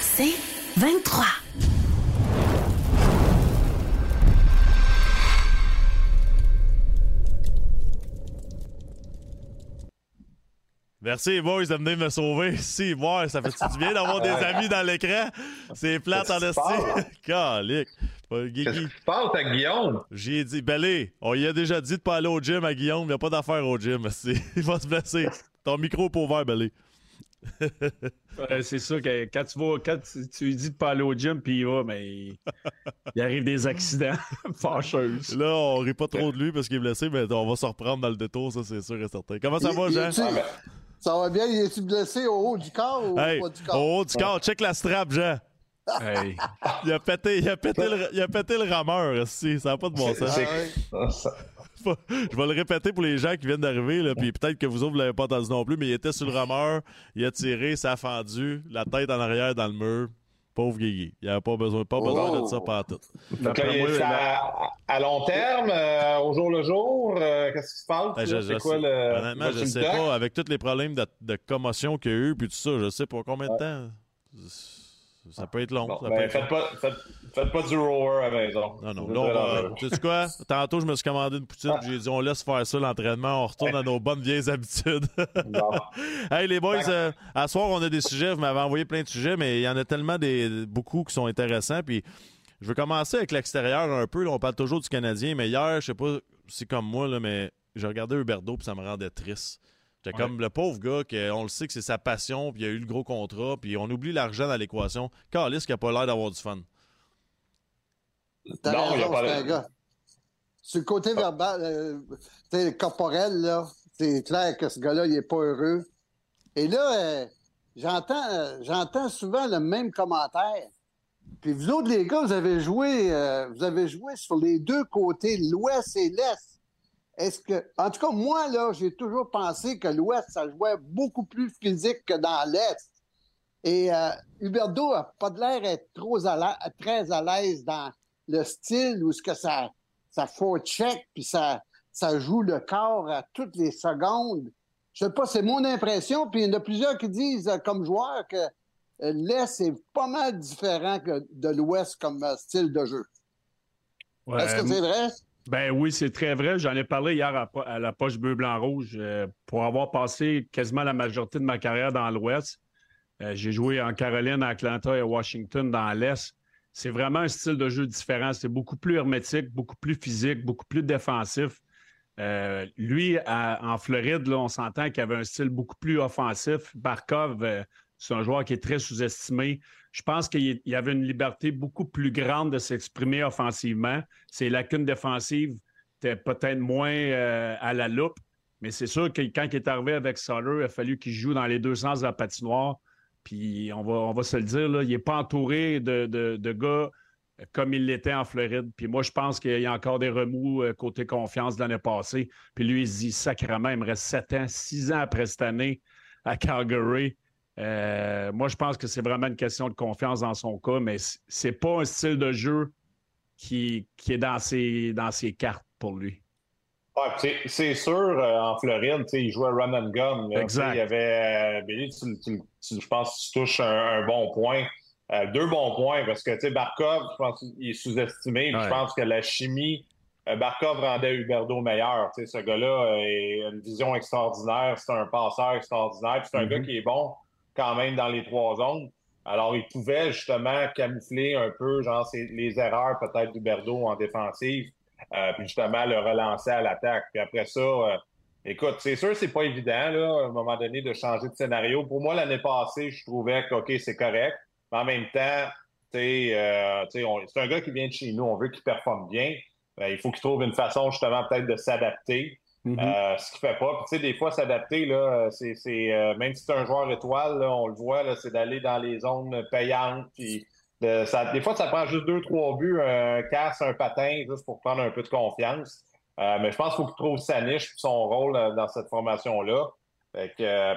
c'est 23. Merci, boys, de venir me sauver. Si, moi, ça fait du bien d'avoir des amis dans l'écran? C'est plate en esti. Calique. Qu'est-ce qui se passe à Guillaume? J'ai dit, Belé, on lui a déjà dit de pas aller au gym à Guillaume. Il n'y a pas d'affaire au gym. Il va se blesser. Ton micro est ouvert, Belé. C'est sûr que quand tu vas, quand tu, lui dis de pas aller au gym, puis il va, mais il, arrive des accidents fâcheux. Là, on rit pas trop de lui parce qu'il est blessé, mais on va se reprendre dans le détour, ça c'est sûr et certain. Comment ça va, Jean? Ça va bien, il est-tu blessé au haut du corps ou hey, pas du corps? Au haut du corps, check la strap, Jean. Hey. il, a pété, il, a pété le, il a pété le rameur, si, ça n'a pas de bon sens. Je vais le répéter pour les gens qui viennent d'arriver, puis peut-être que vous autres, vous l'avez pas entendu non plus, mais il était sur le rameur, il a tiré, ça a fendu, la tête en arrière dans le mur. Pauvre Guigui. Il avait pas besoin, pas besoin de ça par tout. Donc là, il à, à, long terme, euh, au jour le jour, euh, qu'est-ce qui se passe? Ben, je, quoi, sais, le, honnêtement, je sais pas. Avec tous les problèmes de, de commotion qu'il y a eu, puis tout ça, je sais pas combien de temps. Ça peut être long. ça ben, peut être faites, Pas, faites, faites, pas, du rower à maison. Non, non. Là, tu sais quoi? Tantôt, je me suis commandé une poutine. J'ai dit, on laisse faire ça, l'entraînement. On retourne à nos bonnes vieilles habitudes. hey, les boys, euh, à soir, on a des sujets. Vous m'avez envoyé plein de sujets, mais il y en a tellement des, beaucoup qui sont intéressants. Puis, je vais commencer avec l'extérieur un peu. on parle toujours du Canadien, mais hier, je sais pas si c'est comme moi, là, mais j'ai regardé Huberdo puis ça me rendait triste. J'étais comme le pauvre gars, que on le sait que c'est sa passion, puis il a eu le gros contrat, puis on oublie l'argent dans l'équation. Carlis qui a pas l'air d'avoir du fun. T'as non, raison, c'est un gars. Sur le côté verbal, euh, corporel, là, c'est clair que ce gars-là, il est pas heureux. Et là, euh, j'entends, euh, j'entends souvent le même commentaire. Puis vous autres, les gars, vous avez joué, euh, vous avez joué sur les deux côtés, l'Ouest et l'Est est-ce que. En tout cas, moi, là, j'ai toujours pensé que l'Ouest, ça jouait beaucoup plus physique que dans l'Est. Et euh, Huberdo n'a pas de l'air d'être trop très à l'aise dans le style où ce que ça, ça check puis ça, ça joue le corps à toutes les secondes. Je sais pas, c'est mon impression. Puis il y en a plusieurs qui disent, euh, comme joueur, que euh, l'Est est pas mal différent que de l'Ouest comme style de jeu. Est-ce que c'est vrai? Ben oui, c'est très vrai. J'en ai parlé hier à, la poche bleu, blanc, rouge. Euh, pour avoir passé quasiment la majorité de ma carrière dans l'Ouest, euh, j'ai joué en Caroline, à Atlanta et à Washington dans l'Est. C'est vraiment un style de jeu différent. C'est beaucoup plus hermétique, beaucoup plus physique, beaucoup plus défensif. Euh, lui, en Floride, on s'entend qu'il avait un style beaucoup plus offensif. Barkov, c'est un joueur qui est très sous-estimé. Je pense qu'il y avait une liberté beaucoup plus grande de s'exprimer offensivement. Ses lacunes défensives étaient peut-être moins euh, à la loupe, mais c'est sûr que quand il est arrivé avec Sutter, il a fallu qu'il joue dans les deux sens de la patinoire. Puis on va, on va se le dire, il n'est pas entouré de, de, gars comme il l'était en Floride. Puis moi, je pense qu'il y a encore des remous euh, côté confiance de l'année passée. Puis lui, il se dit sacrément, il me reste sept ans, six ans après cette année à Calgary. Euh, moi, je pense que c'est vraiment une question de confiance dans son cas, mais c'est pas un style de jeu qui, qui est dans ses, dans ses cartes pour lui. c'est sûr, euh, en Floride, il jouait run and gun. exact. Il y avait, euh, je pense que tu touches un, bon point. deux bons points, parce que Barkov, je pense qu'il est sous-estimé. Je pense que la chimie, Barkov rendait Huberdo meilleur. ce gars-là a une vision extraordinaire. C'est un passeur extraordinaire. C'est un gars mm-hmm. qui est bon quand même dans les trois zones. Alors, il pouvait justement camoufler un peu, genre, les erreurs peut-être du Berdo en défensive, euh, puis justement le relancer à l'attaque. Puis après ça, euh, écoute, c'est sûr, c'est pas évident, là, à un moment donné, de changer de scénario. Pour moi, l'année passée, je trouvais que, OK, c'est correct. Mais en même temps, euh, c'est un gars qui vient de chez nous, on veut qu'il performe bien. Ben, il faut qu'il trouve une façon, justement, peut-être de s'adapter. Mm-hmm. Euh, ce qu'il fait pas. Puis, tu sais, des fois, s'adapter, là, c'est, euh, même si c'est un joueur étoile, là, on le voit, là, c'est d'aller dans les zones payantes. Puis, ça, des fois, ça prend juste deux, trois buts, un casse, un patin, juste pour prendre un peu de confiance. Euh, mais je pense qu'il faut qu'il trouve sa niche son rôle dans cette formation-là.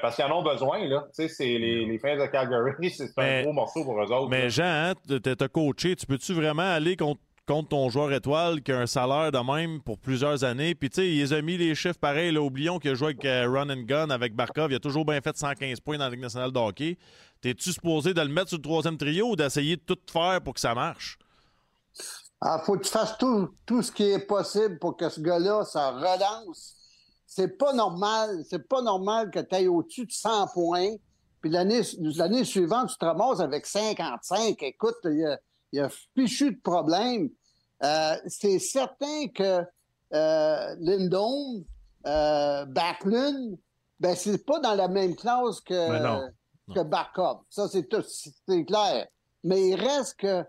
parce qu'ils en ont besoin, là. Tu sais, c'est les, les fans de Calgary, c'est un gros morceau pour eux autres. Mais Jean, hein, t'as coaché, tu peux-tu vraiment aller contre contre ton joueur étoile qui a un salaire de même pour plusieurs années. Puis, tu sais, ils ont mis les chiffres pareils. Oublions qu'il a joué avec euh, Run and Gun, avec Barkov. Il a toujours bien fait 115 points dans la Ligue nationale de hockey. T'es-tu supposé de le mettre sur le troisième trio ou d'essayer de tout faire pour que ça marche? Il ah, faut que tu fasses tout, tout ce qui est possible pour que ce gars-là, ça relance. C'est pas normal. C'est pas normal que tu ailles au-dessus de 100 points. Puis l'année suivante, tu te ramasses avec 55. Écoute, il y a il y a fichu de problème. Euh, c'est certain que euh, Lindon, euh, Backlund, ben c'est pas dans la même classe que, que Barkov. Ça, c'est clair. Mais il reste que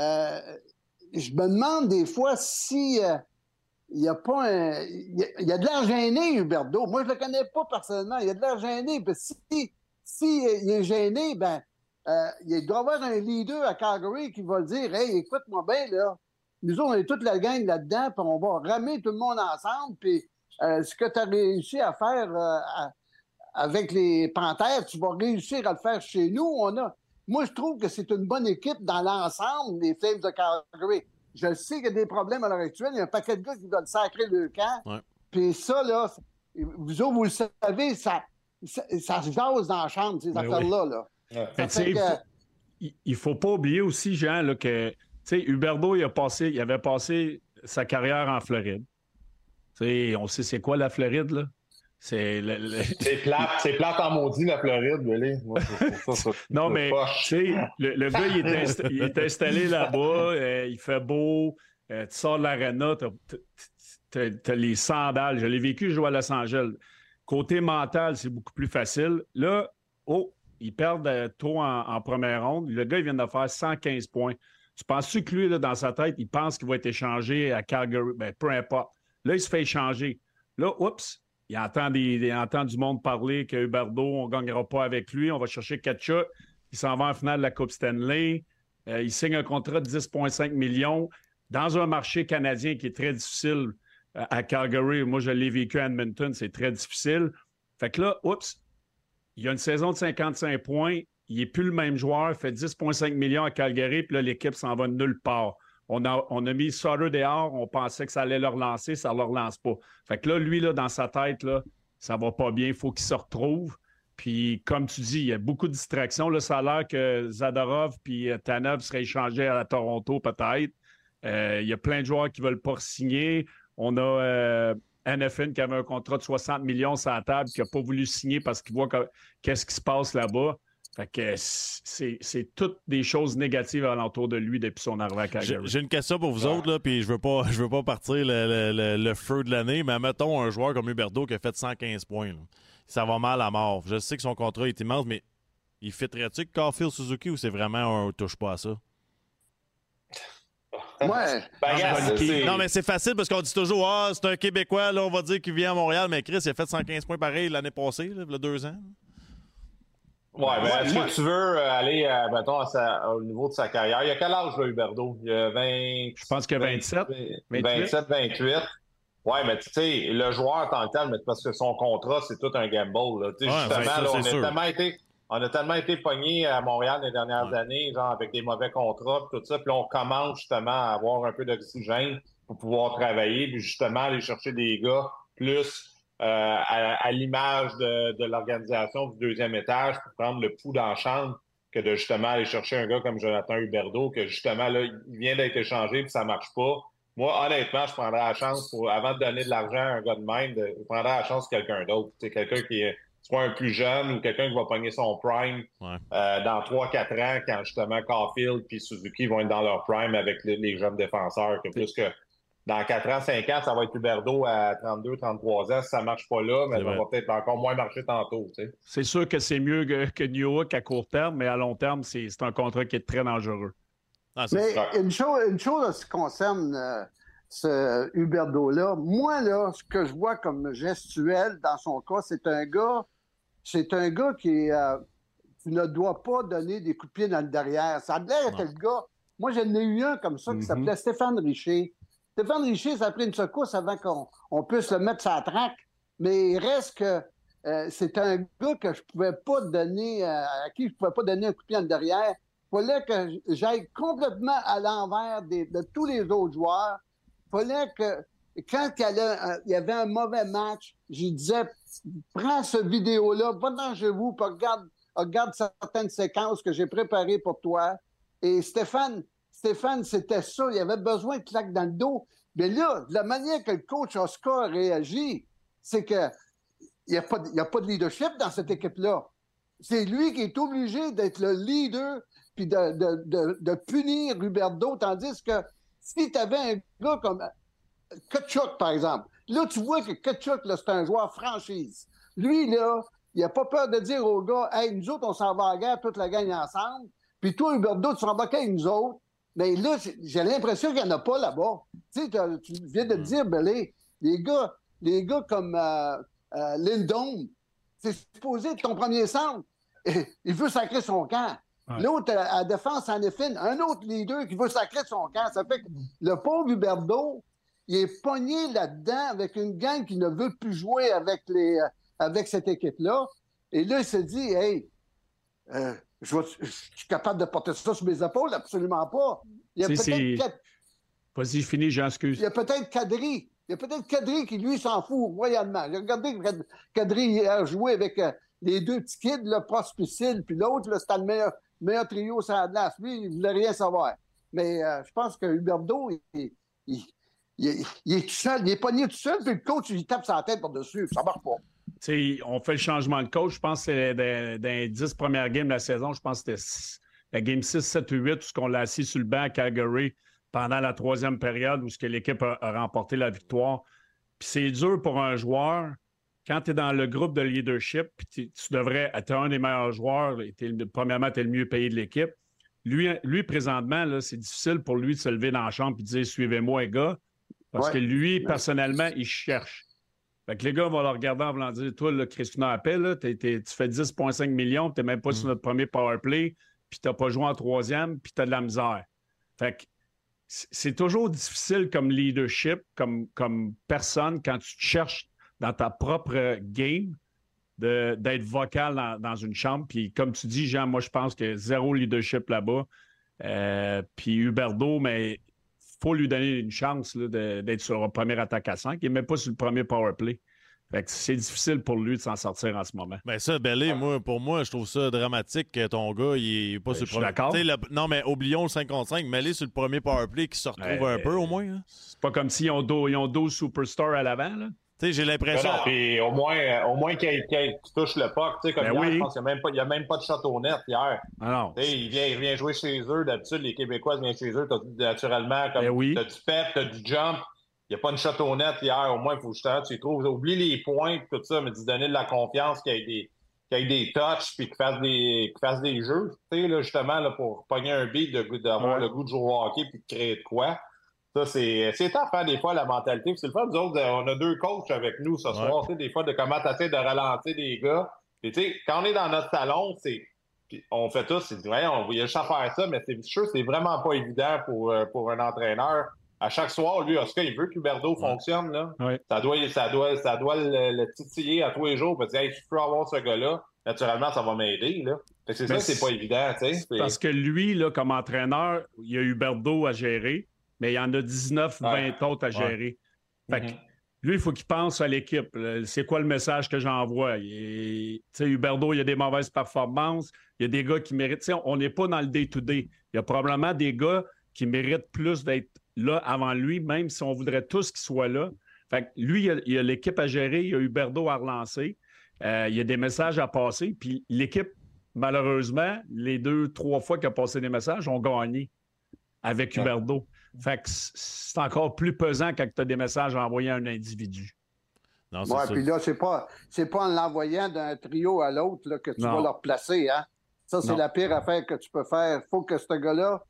euh, je me demande des fois si il y a pas un. Il y, a, de l'air gêné, Huberto. Moi, je le connais pas personnellement. Il y a de l'air gêné. si, si il est gêné, ben euh, il doit y avoir un leader à Calgary qui va dire Hey, écoute-moi bien, là. Nous autres, on est toute la gang là-dedans, puis on va ramener tout le monde ensemble. Puis euh, ce que tu as réussi à faire euh, avec les Panthères, tu vas réussir à le faire chez nous. On a... Moi, je trouve que c'est une bonne équipe dans l'ensemble, les Flames de Calgary. Je sais qu'il y a des problèmes à l'heure actuelle. Il y a un paquet de gars qui doivent sacrer le camp. Puis ça, là, vous autres, vous le savez, ça, ça, ça se jase dans la chambre, ces ben affaires-là. Là il, ne faut pas oublier aussi, Jean, là, que Huberdo, il, a passé, il avait passé sa carrière en Floride. on sait c'est quoi la Floride, là? C'est plate, c'est plate en maudit la Floride, Billy. non, mais tu le, le, gars, il est, installé là-bas, euh, il fait beau, euh, tu sors de l'aréna, tu as, les sandales. Je l'ai vécu, je joue à Los Angeles. Côté mental, c'est beaucoup plus facile. Là, oh, ils perdent euh, trop en, première ronde. Le gars, il vient de faire 115 points. Tu penses-tu que lui, là, dans sa tête, il pense qu'il va être échangé à Calgary? Ben, peu importe. Là, il se fait échanger. Là, oups, il entend, des, entend du monde parler que Huberdo, on ne gagnera pas avec lui. On va chercher Ketchup. Il s'en va en finale de la Coupe Stanley. Euh, il signe un contrat de 10,5 millions dans un marché canadien qui est très difficile euh, à Calgary. Moi, je l'ai vécu à Edmonton. C'est très difficile. Fait que là, oups, il a une saison de 55 points. Il n'est plus le même joueur. Fait 10,5 millions à Calgary. Puis là, l'équipe s'en va nulle part. On a, on a mis Sutter dehors. On pensait que ça allait le relancer. Ça ne le relance pas. Fait que là, lui, là, dans sa tête, là, ça va pas bien. Il faut qu'il se retrouve. Puis, comme tu dis, il y a beaucoup de distractions. Là, ça a l'air que Zadorov puis euh, Tanev seraient échangés à Toronto, peut-être. Euh, il y a plein de joueurs qui ne veulent pas signer. On a euh, NFN qui avait un contrat de 60 millions sur la table, qui n'a pas voulu signer parce qu'il voit qu'est-ce qui se passe là-bas. Fait que c'est toutes des choses négatives alentour de lui depuis son arrivée à Calgary. J'ai une question pour vous autres, là, puis je veux pas je veux pas partir le, feu de l'année, mais mettons un joueur comme Huberto qui a fait 115 points. Ça va mal à mort. Je sais que son contrat est immense, mais il fitterait-tu que Carfield Suzuki ou c'est vraiment un touche pas à ça? Ouais. Ben, non, mais c'est facile parce qu'on dit toujours Ah, c'est un Québécois, là, on va dire qu'il vient à Montréal, mais Chris, il a fait 115 points pareil l'année passée, là, il y a deux ans. Ouais, mais est-ce que tu veux euh, aller, euh, mettons, au niveau de sa carrière? Il a quel âge, là, Huberdo? Il a 20. Je pense qu'il a 27. 27, 28. Ouais, mais tu sais, le joueur en tant que tel, mais parce que son contrat, c'est tout un gamble. Là. Ouais, justement, ça, là, on a tellement été on a tellement été pognés à Montréal les dernières années, genre avec des mauvais contrats, tout ça, puis on commence justement à avoir un peu d'oxygène pour pouvoir travailler, puis justement aller chercher des gars plus euh, à, l'image de, l'organisation du deuxième étage pour prendre le pouls dans la chambre que de justement aller chercher un gars comme Jonathan Huberdeau, que justement, là, il vient d'être échangé, puis ça marche pas. Moi, honnêtement, je prendrais la chance pour, avant de donner de l'argent à un gars de même, je prendrais la chance quelqu'un d'autre. C'est quelqu'un qui est soit un plus jeune ou quelqu'un qui va pogner son prime euh, dans 3-4 ans quand justement Caulfield puis Suzuki vont être dans leur prime avec les, jeunes défenseurs. Que plus que dans 4 ans, 5 ans, ça va être Huberdo à 32, 33 ans. Si ça ne marche pas là, mais ça va peut-être encore moins marcher tantôt. C'est sûr que c'est mieux que, que New York à court terme, mais à long terme, c'est un contrat qui est très dangereux. Ah, mais une chose, une chose ce qui concerne euh, ce Huberdo-là, moi, là, ce que je vois comme gestuel dans son cas, c'est un gars c'est un gars qui, euh, ne doit pas donner des coups de pied dans le derrière. Ça a l'air le gars. Moi, j'en ai eu un comme ça qui mm-hmm. s'appelait Stéphane Richer. Stéphane Richer, ça a pris une secousse avant qu'on puisse le mettre sa traque. Mais il reste que euh, c'est un gars que je pouvais pas donner, euh, à qui je pouvais pas donner un coup de pied dans le derrière fallait que j'aille complètement à l'envers de tous les autres joueurs. fallait que quand il y avait un mauvais match, je disais, prends ce vidéo-là, va dans chez vous, regarde, regarde certaines séquences que j'ai préparées pour toi. Et Stéphane, Stéphane, c'était ça. Il avait besoin de claque dans le dos. Mais là, la manière que le coach Oscar réagit, c'est que il n'y a, pas de, a pas de leadership dans cette équipe-là. C'est lui qui est obligé d'être le leader puis de, de, de, punir Huberto, tandis que si tu avais un gars comme Kachuk, par exemple, là, tu vois que Kachuk, c'est un joueur franchise. Lui, là, il n'a pas peur de dire aux gars, hey, nous autres, on s'en va à la guerre, toute la gang ensemble. Puis toi, Huberto, tu s'en vas avec nous autres. Mais là, j'ai l'impression qu'il n'y en a pas là-bas. Tu sais, tu viens de mm. dire, ben, les, gars, les gars comme euh, euh, Lindon, c'est supposé être ton premier centre. il veut sacrer son camp. L'autre, à défense, en effet, un autre leader qui veut sacrer son camp. Ça fait que le pauvre Huberto, il est pogné là-dedans avec une gang qui ne veut plus jouer avec, les, euh, avec cette équipe-là. Et là, il se dit, hey, euh, je, suis capable de porter ça sur mes épaules? Absolument pas. Il y a peut-être. Vas-y, finis, j'excuse. Il y a peut-être Kadri. Il y a peut-être Kadri qui, lui, s'en fout royalement. Regardez Kadri a joué avec euh, les deux petits kids, le Prospicile, puis l'autre, c'était le meilleur, meilleur trio sur la glace. Lui, il ne voulait rien savoir. Mais je pense que Huberto, il, il, est tout seul, il est pogné tout seul, puis le coach, il tape sa tête par-dessus. Ça marche pas. on fait le changement de coach. Je pense que c'est dans, les dix premières games de la saison. Je pense que c'était la game 6, 7 ou 8, où on l'a assis sur le banc à Calgary pendant la troisième période où l'équipe a, remporté la victoire. Puis c'est dur pour un joueur, quand tu es dans le groupe de leadership, puis tu devrais être un des meilleurs joueurs, et premièrement, tu es le mieux payé de l'équipe. Lui, lui, présentement, c'est difficile pour lui de se lever dans la chambre et de dire Suivez-moi, les gars. Parce que lui, personnellement, il cherche. Fait que les gars vont le regarder en voulant dire Toi, le Christina appelle, tu fais 10,5 millions, tu n'es même pas sur mm. notre premier power play, puis tu n'as pas joué en troisième, puis tu as de la misère. Fait que c'est toujours difficile comme leadership, comme, comme personne, quand tu te cherches dans ta propre game, d'être vocal dans, une chambre. Puis comme tu dis, Jean, moi, je pense que zéro leadership là-bas. Euh, puis Huberdo, mais faut lui donner une chance d'être sur le premier attaque à 5. Il n'est même pas sur le premier power play. c'est difficile pour lui de s'en sortir en ce moment. Ben ça, Bellé, moi, pour moi, je trouve ça dramatique que ton gars, il n'est pas ben, sur le premier. D'accord. Non, mais oublions le 55, mets sur le premier power play qui se retrouve un peu au moins. Hein. C'est pas comme s'ils ont, ils ont 12 superstars à l'avant. Là j'ai l'impression. Puis au moins, euh, au moins qu'il touche le puck. Comme ben hier, je pense qu'il n'y a, même pas de château net hier. Ah il, vient, il vient jouer chez eux. D'habitude, les Québécois viennent chez eux. naturellement, comme ben as du pep, as du jump. Il n'y a pas de château net hier. Au moins, il faut justement tu trouves. Oublie les points tout ça, mais tu donner de la confiance qu'il y ait des qu'il des touches puis qu'il fasse des, fasse des jeux, tu sais, là, justement, là, pour pogner un beat, d'avoir le goût de jouer au hockey puis de créer de quoi. Ça, c'est, c'est à faire des fois la mentalité. c'est le fait, nous autres, on a deux coachs avec nous ce soir, des fois, de comment tu de ralentir des gars. Puis, tu sais, quand on est dans notre salon, c'est, on fait tout, c'est, ouais, on voulait juste faire ça, mais c'est sûr, c'est vraiment pas évident pour, euh, pour un entraîneur. À chaque soir, lui, Oscar, il veut que Huberdo fonctionne, là. Ça doit, ça doit, ça doit le, titiller à tous les jours, parce que, hey, je peux avoir ce gars-là, naturellement, ça va m'aider, là. c'est ça, c'est pas évident, tu sais. Parce que lui, là, comme entraîneur, il y a Huberdo à gérer mais il y en a 19, 20 autres à gérer. Fait que, mm-hmm. lui, il faut qu'il pense à l'équipe. C'est quoi le message que j'envoie? Huberdo, il y a des mauvaises performances. Il y a des gars qui méritent. on n'est pas dans le day-to-day. Il y a probablement des gars qui méritent plus d'être là avant lui, même si on voudrait tous qu'ils soient là. Fait que lui, il y a l'équipe à gérer, il y a Huberdo à relancer. Euh, il y a des messages à passer. Puis l'équipe, malheureusement, les deux, trois fois qu'il a passé des messages, ont gagné avec Huberdo. Fait que c'est encore plus pesant quand tu as des messages envoyés à un individu. Non, ouais, puis là, c'est pas, pas en l'envoyant d'un trio à l'autre que tu vas leur placer, hein? Ça, c'est la pire affaire que tu peux faire. Il faut que ce gars-là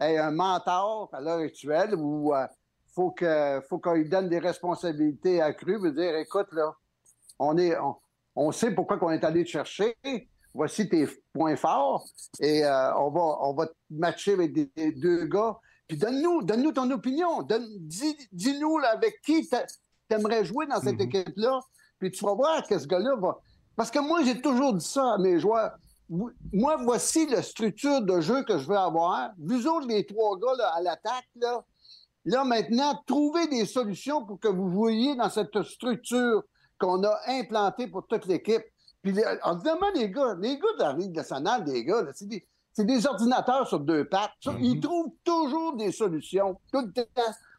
ait un mentor à l'heure actuelle ou il euh, faut que faut qu'il donne des responsabilités accrues. Veut dire, écoute, là, on est on, sait pourquoi qu'on est allé te chercher. Voici tes points forts et euh, on va on va te matcher avec des deux gars puis donne-nous donne ton opinion. Dis-nous avec qui tu aimerais jouer dans cette mhm. équipe-là. Puis tu vas voir que ce gars-là va. Parce que moi, j'ai toujours dit ça à mes joueurs. moi, voici la structure de jeu que je veux avoir. Vous autres, les trois gars à l'attaque, là, là, maintenant, trouvez des solutions pour que vous voyiez dans cette structure qu'on a implantée pour toute l'équipe. Puis, évidemment, les gars, les gars de la Ligue nationale, des gars, c'est des, des, ordinateurs sur deux pattes. Ils mm-hmm. trouvent toujours des solutions. Tout le temps.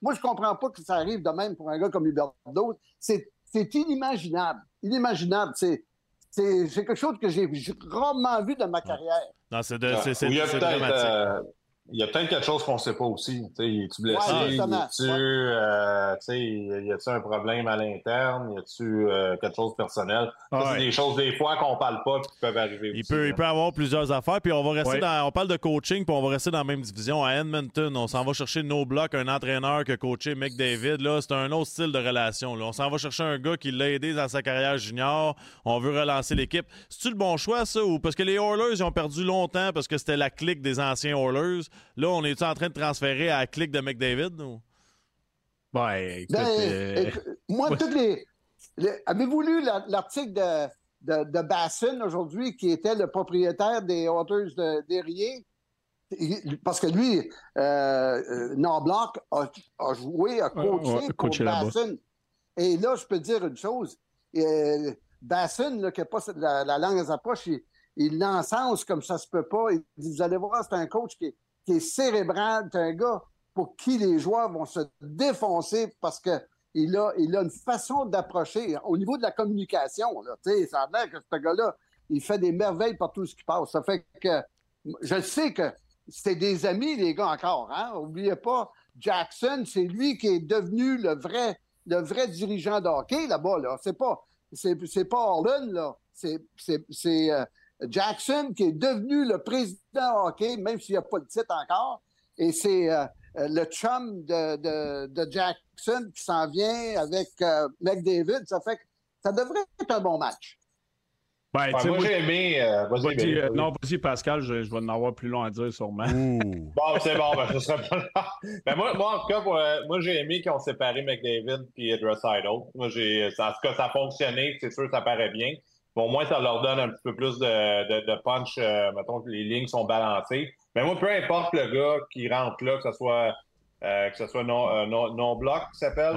Moi, je comprends pas que ça arrive de même pour un gars comme Huberto. C'est inimaginable. Inimaginable. C'est quelque chose que j'ai rarement vu dans ma carrière. Non, c'est dramatique. Il y a peut-être quelque chose qu'on ne sait pas aussi. Tu es-tu blessé? Ouais, tu euh, y a-tu un problème à l'interne? Y a-tu euh, quelque chose de personnel? c'est des choses des fois qu'on parle pas qui peuvent arriver. Il, peut, il peut avoir plusieurs affaires. Puis on va rester dans. On parle de coaching, puis on va rester dans la même division. À Edmonton, on s'en va chercher No Block, un entraîneur qui a coaché McDavid. Là, c'est un autre style de relation. Là. On s'en va chercher un gars qui l'a aidé dans sa carrière junior. On veut relancer l'équipe. C'est-tu le bon choix, ça? Ou parce que les Oilers, ils ont perdu longtemps parce que c'était la clique des anciens Oilers? Là, on est en train de transférer à la clique de McDavid? Ou? Ben, écoute, ben, euh, moi, toutes les. Avez-vous lu l'article de, de, de, Bassin aujourd'hui, qui était le propriétaire des Otters de? Parce que lui, euh, euh Norblanc a, a, joué, a coaché pour Bassin. Et là, je peux dire une chose. Euh, Bassin, qui n'a pas la, langue à sa poche, il, il l'encense comme ça se peut pas. Il dit, vous allez voir, c'est un coach qui, qui est cérébral. C'est un gars pour qui les joueurs vont se défoncer parce que il a, il a une façon d'approcher au niveau de la communication. Là, ça a l'air que ce gars-là, il fait des merveilles par tout ce qui passe. Ça fait que je sais que c'est des amis, les gars, encore. Hein? Oubliez pas, Jackson, c'est lui qui est devenu le vrai, le vrai dirigeant de hockey là-bas. Là. C'est pas, c'est, c'est pas Orlin, là. C'est euh, Jackson qui est devenu le président hockey, même s'il n'y a pas de titre encore. Et c'est euh, euh, le chum de, de, Jackson qui s'en vient avec euh, McDavid. Ça fait que ça devrait être un bon match. Ben, moi, j'ai aimé. vas-y, non, vas-y, Pascal, je, vais en avoir plus long à dire sûrement. bon, c'est bon, ben, ce serait pas ben, moi, moi, en tout cas, moi, j'ai aimé qu'on séparé McDavid et Idle. Moi, j'ai, en tout cas, ça a fonctionné, c'est sûr, ça paraît bien. Bon, au moins, ça leur donne un petit peu plus de, de, punch. Euh, mettons que les lignes sont balancées. Mais moi, peu importe le gars qui rentre là, que ce soit euh, que ce soit non, euh, non, bloc qui s'appelle,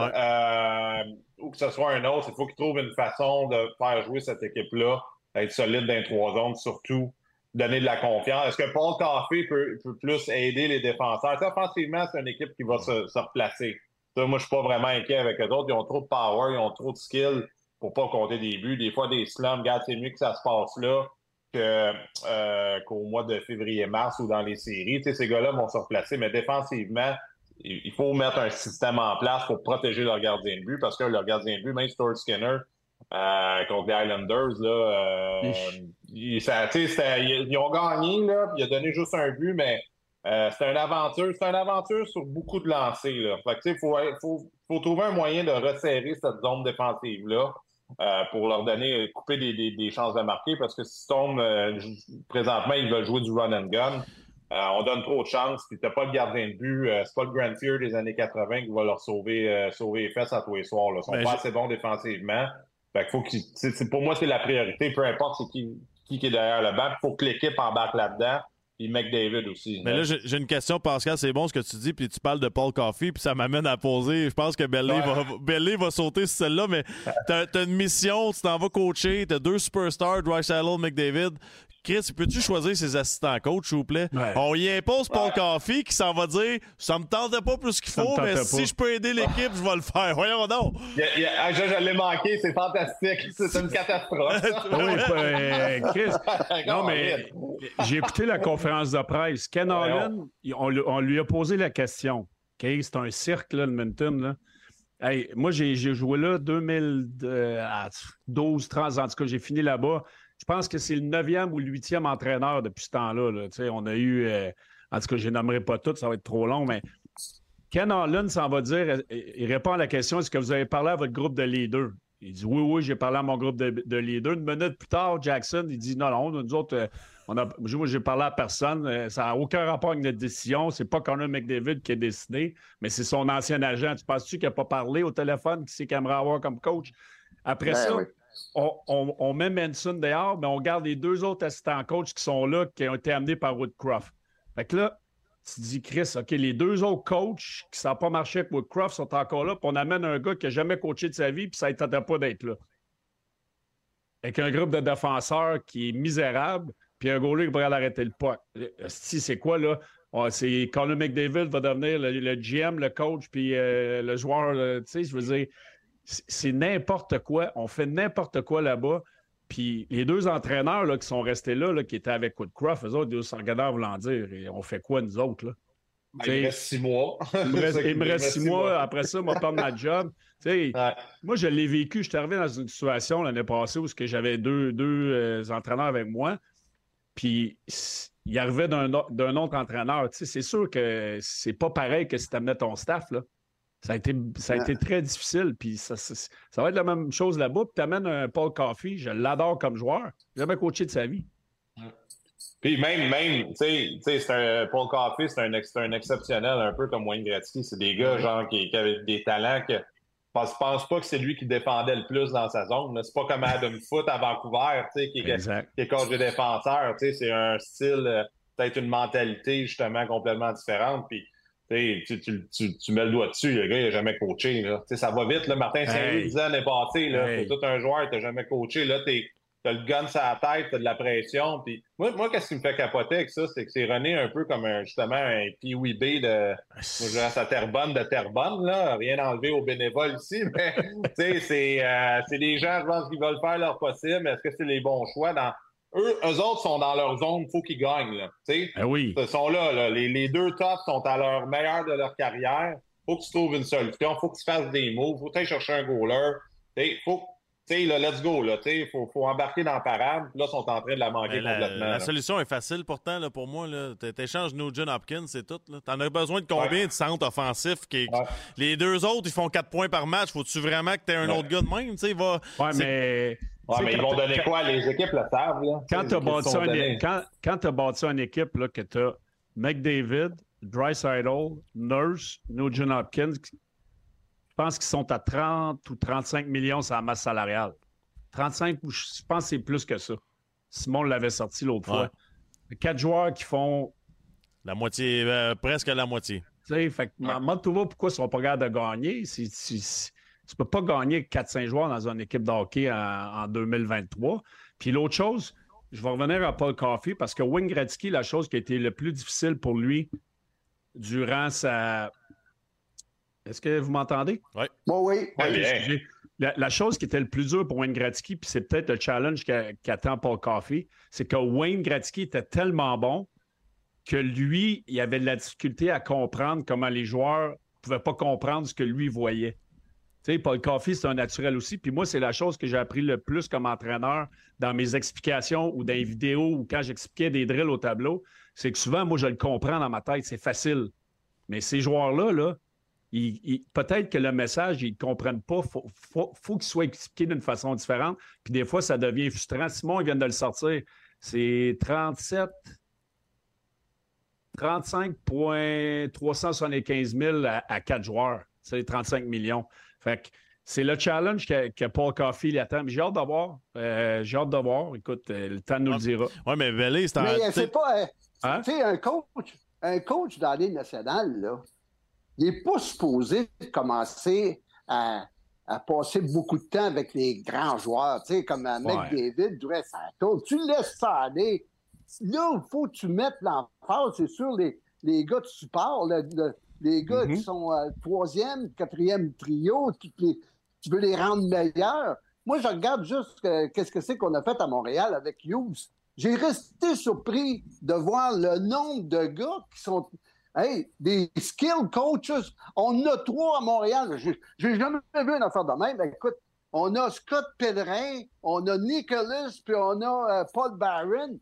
ou que ce soit un autre, il faut qu'il trouve une façon de faire jouer cette équipe-là, être solide dans les trois zones, surtout donner de la confiance. Est-ce que Paul Caffey peut, peut, plus aider les défenseurs? Ça, offensivement, c'est une équipe qui va se, se replacer. Ça, moi, je suis pas vraiment inquiet avec eux autres. Ils ont trop de power, ils ont trop de skill pour pas compter des buts. Des fois, des slums, regarde, c'est mieux que ça se passe là euh, qu'au mois de février-mars ou dans les séries. Tu sais, ces gars-là vont se replacer, mais défensivement, il faut mettre un système en place pour protéger leur gardien de but parce que leur gardien de but, même Stuart Skinner, euh, contre les Islanders, là, euh, ils, ont gagné, là, il a donné juste un but, mais euh, c'est une aventure, c'est une aventure sur beaucoup de lancers. Là. il faut, faut, faut, trouver un moyen de resserrer cette zone défensive-là. Euh, pour leur donner, couper des, des, chances de marquer, parce que si Stone, euh, présentement, ils veulent jouer du run and gun, euh, on donne trop de chances, puis t'as pas le gardien de but, c'est pas le Grand Fear des années 80 qui va leur sauver, sauver les fesses à tous les soirs. Là. Ils sont ben, pas assez bons défensivement. Fait faut c'est, pour moi, c'est la priorité, peu importe c'est qui, qui est derrière le banc, il faut que l'équipe embarque là-dedans. Puis McDavid aussi. Mais là, j'ai une question, Pascal. C'est bon ce que tu dis, puis tu parles de Paul Coffey, puis ça m'amène à poser. Je pense que Bellé va, va sauter sur celle-là, mais t'as as une mission, tu t'en vas coacher, t'as deux superstars, Saddle, McDavid. Chris, peux-tu choisir ses assistants coach, s'il vous plaît? On y impose Paul Coffey qui s'en va dire ça me tentait pas plus qu'il faut, mais si je peux aider l'équipe, je vais le faire. Voyons donc. Ah, je, l'ai manqué, c'est fantastique. C'est une catastrophe. oui, ben, Chris. non, mais j'ai écouté la conférence de presse. Ken Allen, on, lui a posé la question. c'est un cirque, là, le Minton. Là. Hey, moi, j'ai joué là 2012, 30 ans. En tout cas, j'ai fini là-bas. Je pense que c'est le neuvième ou le huitième entraîneur depuis ce temps-là. On a eu, euh, en tout cas, je nommerai pas tout, ça va être trop long, mais Ken Allen s'en va dire, il répond à la question est-ce que vous avez parlé à votre groupe de leaders? Il dit oui, oui, j'ai parlé à mon groupe de, leaders. Une minute plus tard, Jackson, il dit non, non, nous autres, euh, on a, moi, j'ai parlé à personne. Euh, ça n'a aucun rapport avec notre décision. C'est pas Connor McDavid qui a décidé, mais c'est son ancien agent. Tu penses-tu qu'il n'a pas parlé au téléphone, qui c'est qu'il aimerait avoir comme coach? Après ben ça, on, met Manson dehors, mais on garde les deux autres assistants coach qui sont là, qui ont été amenés par Woodcroft. Fait que là, tu dis, Chris, OK, les deux autres coachs qui ne pas marché avec Woodcroft sont encore là, puis on amène un gars qui n'a jamais coaché de sa vie, puis ça ne tentait pas d'être là. Avec un groupe de défenseurs qui est misérable, puis un goaler qui pourrait arrêter le pas. Si c'est quoi, là? Ah, c'est Colin McDavid va devenir le, GM, le coach, puis euh, le joueur. Tu sais, je veux dire, c'est n'importe quoi. On fait n'importe quoi là-bas. Puis les deux entraîneurs là, qui sont restés là, là qui étaient avec Woodcroft, eux autres, ils sont regardants voulant dire et on fait quoi, nous autres? Là? Ben, il me reste six mois. il me reste, six, mois. Après ça, je vais prendre ma job. Moi, je l'ai vécu. Je suis arrivé dans une situation l'année passée où j'avais deux, deux euh, entraîneurs avec moi. Puis il arrivait d'un autre entraîneur. C'est sûr que c'est pas pareil que si tu amenais ton staff. Là. Ça a été, ça a été très difficile. Puis ça, ça, va être la même chose là-bas. Puis tu amènes un Paul Coffey, je l'adore comme joueur. J'ai jamais coaché de sa vie. Puis même, même, tu sais, un, Paul Coffey, c'est un, un, exceptionnel, un peu comme Wayne Gretzky. C'est des gars, genre, qui, qui, avaient des talents que. Je pense, pense pas que c'est lui qui défendait le plus dans sa zone. C'est pas comme Adam Foot à Vancouver, tu sais, qui, qui, est coach de défenseur. Tu sais, c'est un style, euh, peut-être une mentalité, justement, complètement différente. Puis tu, tu, tu, tu, mets le doigt dessus, le gars, il n'a jamais coaché. Là. Ça va vite. Là. Martin Saint-Louis disait l'année passée, là, hey. tout un joueur, tu n'as jamais coaché. Là, tu as le gun sur la tête, tu as de la pression. Puis moi, moi qu'est-ce qui me fait capoter avec ça, c'est que c'est René un peu comme un, justement un Pee-Wee B de à Terrebonne de Terrebonne, là. Rien enlevé aux bénévoles ici, mais c'est euh, des gens, je pense, qui veulent faire leur possible. Est-ce que c'est les bons choix dans eux, eux autres sont dans leur zone, il faut qu'ils gagnent. Là, ben oui. Ils sont là, là. Les, les, deux tops sont à leur meilleur de leur carrière. faut que tu trouves une solution. faut que tu fasses des moves. faut que tu ailles chercher un goaler. Il faut tu sais, là, let's go, là, tu faut, faut embarquer dans la parade. Là, ils sont en train de la manquer ben, complètement. La, solution est facile pourtant, là, pour moi, là. T'échanges Nugent Hopkins, c'est tout, là. T'en as besoin de combien de centres offensifs? Qui, Les deux autres, ils font quatre points par match. Faut-tu vraiment que t'aies un autre gars de même, tu sais, va... Ouais, mais... Ouais, mais ils vont donner quoi? Les équipes le savent, là. Quand une... quand as bâti une équipe, là, que t'as McDavid, Dreisaitl, Nurse, Nugent Hopkins, je pense qu'ils sont à 30 ou 35 millions sur la masse salariale. 35, je pense que c'est plus que ça. Simon l'avait sorti l'autre fois. Quatre joueurs qui font. La moitié, euh, presque la moitié. Tu sais, fait que, pourquoi ils sont pas capables de gagner. Tu ne peux pas gagner 4-5 joueurs dans une équipe de hockey en, 2023. Puis l'autre chose, je vais revenir à Paul Coffey parce que Wayne Gretzky, la chose qui a été le plus difficile pour lui durant sa, est-ce que vous m'entendez? Oui. oui. La, chose qui était le plus dur pour Wayne Gretzky, puis c'est peut-être le challenge qu'attend Paul Coffey, c'est que Wayne Gretzky était tellement bon que lui, il avait de la difficulté à comprendre comment les joueurs ne pouvaient pas comprendre ce que lui voyait. Sais, Paul Coffey, c'est un naturel aussi. Puis moi, c'est la chose que j'ai appris le plus comme entraîneur dans mes explications ou dans les vidéos ou quand j'expliquais des drills au tableau, c'est que souvent, moi, je le comprends dans ma tête, c'est facile. Mais ces joueurs-là, là, peut-être que le message, ils ne comprennent pas. Il faut, qu'il soit expliqué d'une façon différente. Puis des fois, ça devient frustrant. Simon, il vient de le sortir. C'est 37, 35,375 000 à, à 4 joueurs. C'est 35 millions. Fait que c'est le challenge que, que Paul Coffey attend. J'ai hâte de voir. Euh, j'ai hâte de voir. Écoute, euh, le temps nous le dira. Oui, mais Vélé, c'est Mais c'est pas. Euh, hein? Tu sais, un coach, un coach dans la nationale, là il n'est pas supposé commencer à, passer beaucoup de temps avec les grands joueurs, tu sais, comme un mec David, Tu laisses ça aller. Là, il faut que tu mettes l'emphase, c'est sûr, les, les gars de support, les gars qui mm-hmm. sont euh, troisième, quatrième trio, tu, tu veux les rendre meilleurs. Moi, je regarde juste qu'est-ce que c'est qu'on a fait à Montréal avec Hughes. J'ai resté surpris de voir le nombre de gars qui sont Hey, des skill coaches, on a trois à Montréal. J'ai jamais vu une affaire de même. Écoute, on a Scott Pellerin, on a Nicholas, puis on a euh, Paul Barron.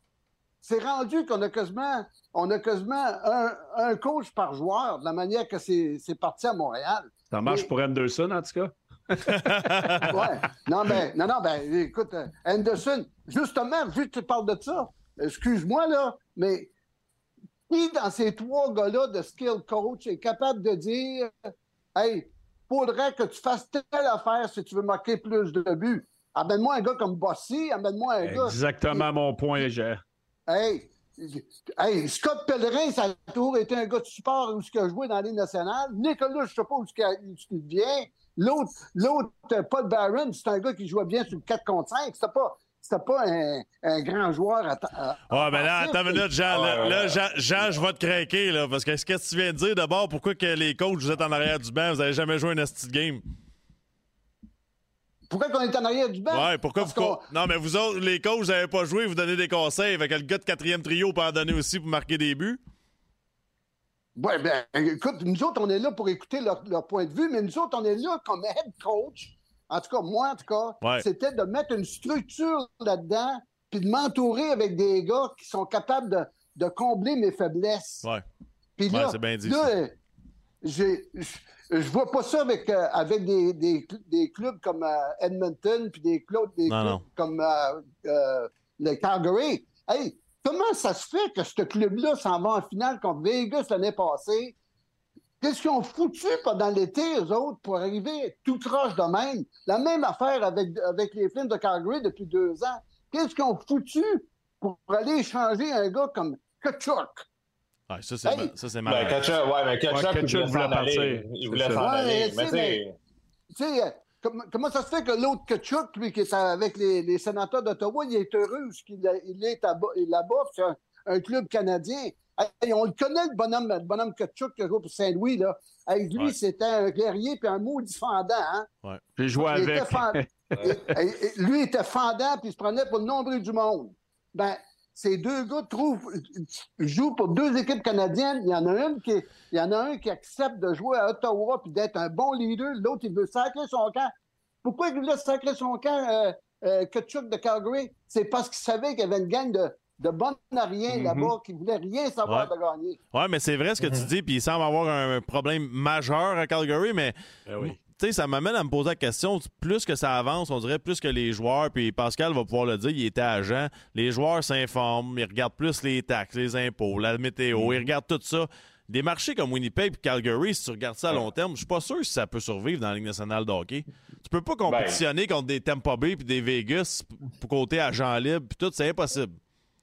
C'est rendu qu'on a quasiment, on a quasiment un, coach par joueur, de la manière que c'est parti à Montréal. Ça marche pour Anderson, en tout cas? ouais. Non, ben, non, non, ben, écoute, euh, Anderson, justement, vu que tu parles de ça, excuse-moi, là, mais qui dans ces trois gars-là de skill coach est capable de dire Hey, faudrait que tu fasses telle affaire si tu veux marquer plus de buts? Amène-moi un gars comme Bossy, amène-moi un gars. Exactement mon point, j'ai. Hey, hey, Scott Pellerin, ça a toujours été un gars de support où il a joué dans les nationales. Nicolas, je ne sais pas où il vient. L'autre, l'autre, Paul Barron, c'est un gars qui jouait bien sur le 4 contre 5. C'était pas, c'était pas un, un, grand joueur à. à ah, ben là, attends une minute, Jean. Là, Jean, Jean, je vais te craquer, là. Parce que ce que tu viens de dire, d'abord, pourquoi que les coachs, vous êtes en arrière du banc, vous n'avez jamais joué un esti game? Pourquoi qu'on est en arrière du banc? Ouais, pourquoi vous. Non, mais vous autres, les coachs, vous n'avez pas joué, vous donnez des conseils. Avec le gars de quatrième trio peut en donner aussi pour marquer des buts. Oui, bien, écoute, nous autres, on est là pour écouter leur, leur, point de vue, mais nous autres, on est là comme head coach. En tout cas, moi, en tout cas, c'était de mettre une structure là-dedans, puis de m'entourer avec des gars qui sont capables de, de combler mes faiblesses. Oui. Puis là, c'est bien dit. Là, j'ai je vois pas ça avec, euh, avec des, des, des, clubs comme euh, Edmonton puis des, clubs, des clubs comme euh, le Calgary. Hey, comment ça se fait que ce club-là s'en va en finale contre Vegas l'année passée? Qu'est-ce qu'ils ont foutu pendant l'été, eux autres, pour arriver tout croche de même? La même affaire avec, avec les Flames de Calgary depuis deux ans. Qu'est-ce qu'ils ont foutu pour aller changer un gars comme Kachuk? Ouais, ça, c'est hey, ça, marrant. Ben, Ketchup, ouais, mais Ketchup, ouais, Ketchup il voulait partir. Il voulait s'en aller. Mais, mais tu sais, comment, comment, ça se fait que l'autre Ketchup, lui, qui est avec les, les sénateurs d'Ottawa, il est heureux qu'il il est là-bas, c'est un, un, club canadien. Hey, on le connaît, le bonhomme, le bonhomme Ketchup qui a joué pour Saint-Louis. Là. Hey, lui, ouais. c'était un guerrier puis un maudit fendant. Hein? Ouais. J'ai joué avec. lui était fendant puis il se prenait pour le nombril du monde. Ben, ces deux gars trouvent, jouent pour deux équipes canadiennes. Il y en a une qui, il y en a un qui accepte de jouer à Ottawa puis d'être un bon leader. L'autre, il veut sacrer son camp. Pourquoi il voulait sacrer son camp, euh, euh, Kutchuk de Calgary? C'est parce qu'il savait qu'il y avait une gang de, de bonnes rien mm-hmm. là-bas qui voulait rien savoir ouais. de gagner. Oui, mais c'est vrai ce que tu mm-hmm. dis, puis il semble avoir un problème majeur à Calgary, mais ben oui ça m'amène à me poser la question, plus que ça avance, on dirait plus que les joueurs, puis Pascal va pouvoir le dire, il était agent, les joueurs s'informent, ils regardent plus les taxes, les impôts, la météo, ils mm-hmm. regardent tout ça. Des marchés comme Winnipeg et Calgary, si tu regardes ça à long terme, je suis pas sûr si ça peut survivre dans la Ligue nationale de hockey. Tu peux pas compétitionner contre des Tampa Bay et des Vegas pour côté agent libre, puis tout, c'est impossible.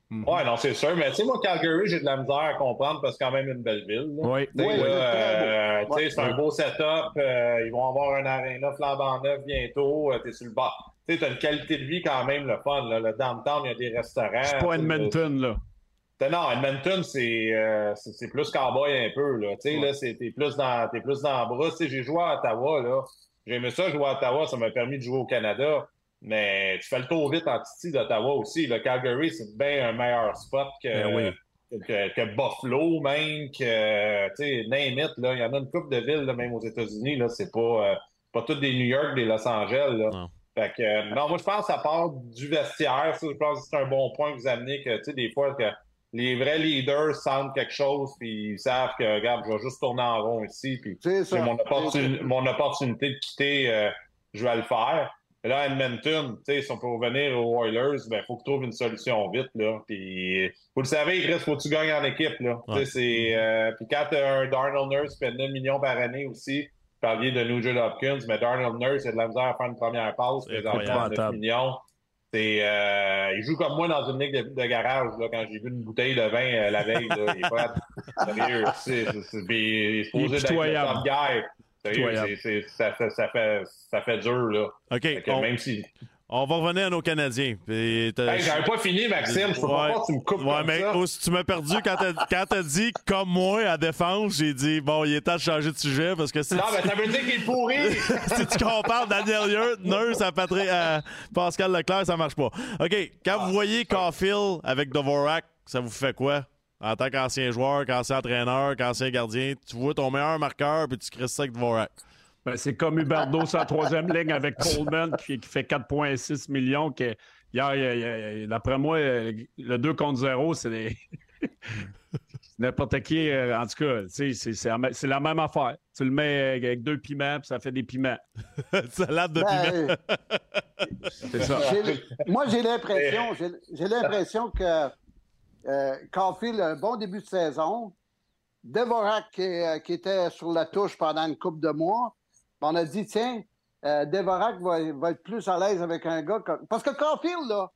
Mm Ouais, non, c'est sûr. Mais tu sais, moi, Calgary, j'ai de la misère à comprendre parce que c'est quand même une belle ville. Là. Oui, oui, euh, ouais. C'est un beau setup. Euh, ils vont avoir un aréna flambant neuf bientôt. Euh, t'es sur le bas. Tu sais, t'as une qualité de vie quand même, le fun. Là. Le downtown, il y a des restaurants. C'est pas Edmonton, là. Non, Edmonton, c'est euh, plus cowboy un peu. Là. Tu sais, ouais. là, t'es plus dans, es plus dans la brousse. J'ai joué à Ottawa, là. J'ai aimé ça, jouer à Ottawa. Ça m'a permis de jouer au Canada. Mais tu fais le tour vite en Titi d'Ottawa aussi. Le Calgary, c'est bien un meilleur spot que, ben oui. que, que, Buffalo, même, que, tu sais, name it, là. Il y en a une couple de villes, là, même aux États-Unis, là. C'est pas, euh, pas toutes des New York, des Los Angeles, là. Non. Fait que, euh, non, moi, je pense que ça part du vestiaire. Ça, je pense que c'est un bon point que vous amenez, que, tu sais, des fois, que les vrais leaders sentent quelque chose, puis ils savent que, regarde, je vais juste tourner en rond ici, puis c'est mon, opportun mon opportunité de quitter, euh, je vais le faire. Là, Edmonton, si on peut revenir aux Oilers, il ben, faut que tu trouves une solution vite. Là. Puis, vous le savez, il faut que tu gagnes en équipe. Là. Ouais. C'est, euh, puis quand tu as un Darnell Nurse qui fait 9 millions par année aussi, vous parliez de Nugent Hopkins, mais Darnell Nurse, il a de la misère à faire une première passe, présentement 9 millions. C'est, euh, il joue comme moi dans une ligue de, de garage là, quand j'ai vu une bouteille de vin euh, la veille. Là, il est pas sérieux. C'est, c'est, c'est, il ça, fait, ça fait dur, là. OK. On, même si... on va revenir à nos Canadiens. Hey, J'avais pas fini, Maxime. Je peux ouais, pas que tu me coupes ouais, comme mais ça. Tu m'as perdu quand t'as, dit « comme moi » à défense. J'ai dit « bon, il est temps de changer de sujet parce que si Non, mais ça veut dire qu'il est pourri. si tu compares Daniel Nurse à, Patrick, à Pascal Leclerc, ça marche pas. OK. Quand ah, vous voyez Caulfield avec Dvorak, ça vous fait quoi? En tant qu'ancien joueur, qu'ancien entraîneur, qu'ancien gardien, tu vois ton meilleur marqueur puis tu crées ça avec Dvorak. Ben, c'est comme Huberdo sur la troisième ligne avec Coleman qui, qui fait 4,6 millions. Qui, hier, d'après moi, le 2 contre 0, c'est des... n'importe qui. En tout cas, c'est la même affaire. Tu le mets avec deux piments, puis ça fait des piments. Salade de ben, piments. c'est ça. Moi, j'ai l'impression, j'ai l'impression que euh, Caulfield a un bon début de saison. Devorak qui, qui, était sur la touche pendant une couple de mois. On a dit, tiens, euh, Devorak va, va, être plus à l'aise avec un gars comme. Parce que Caulfield, là,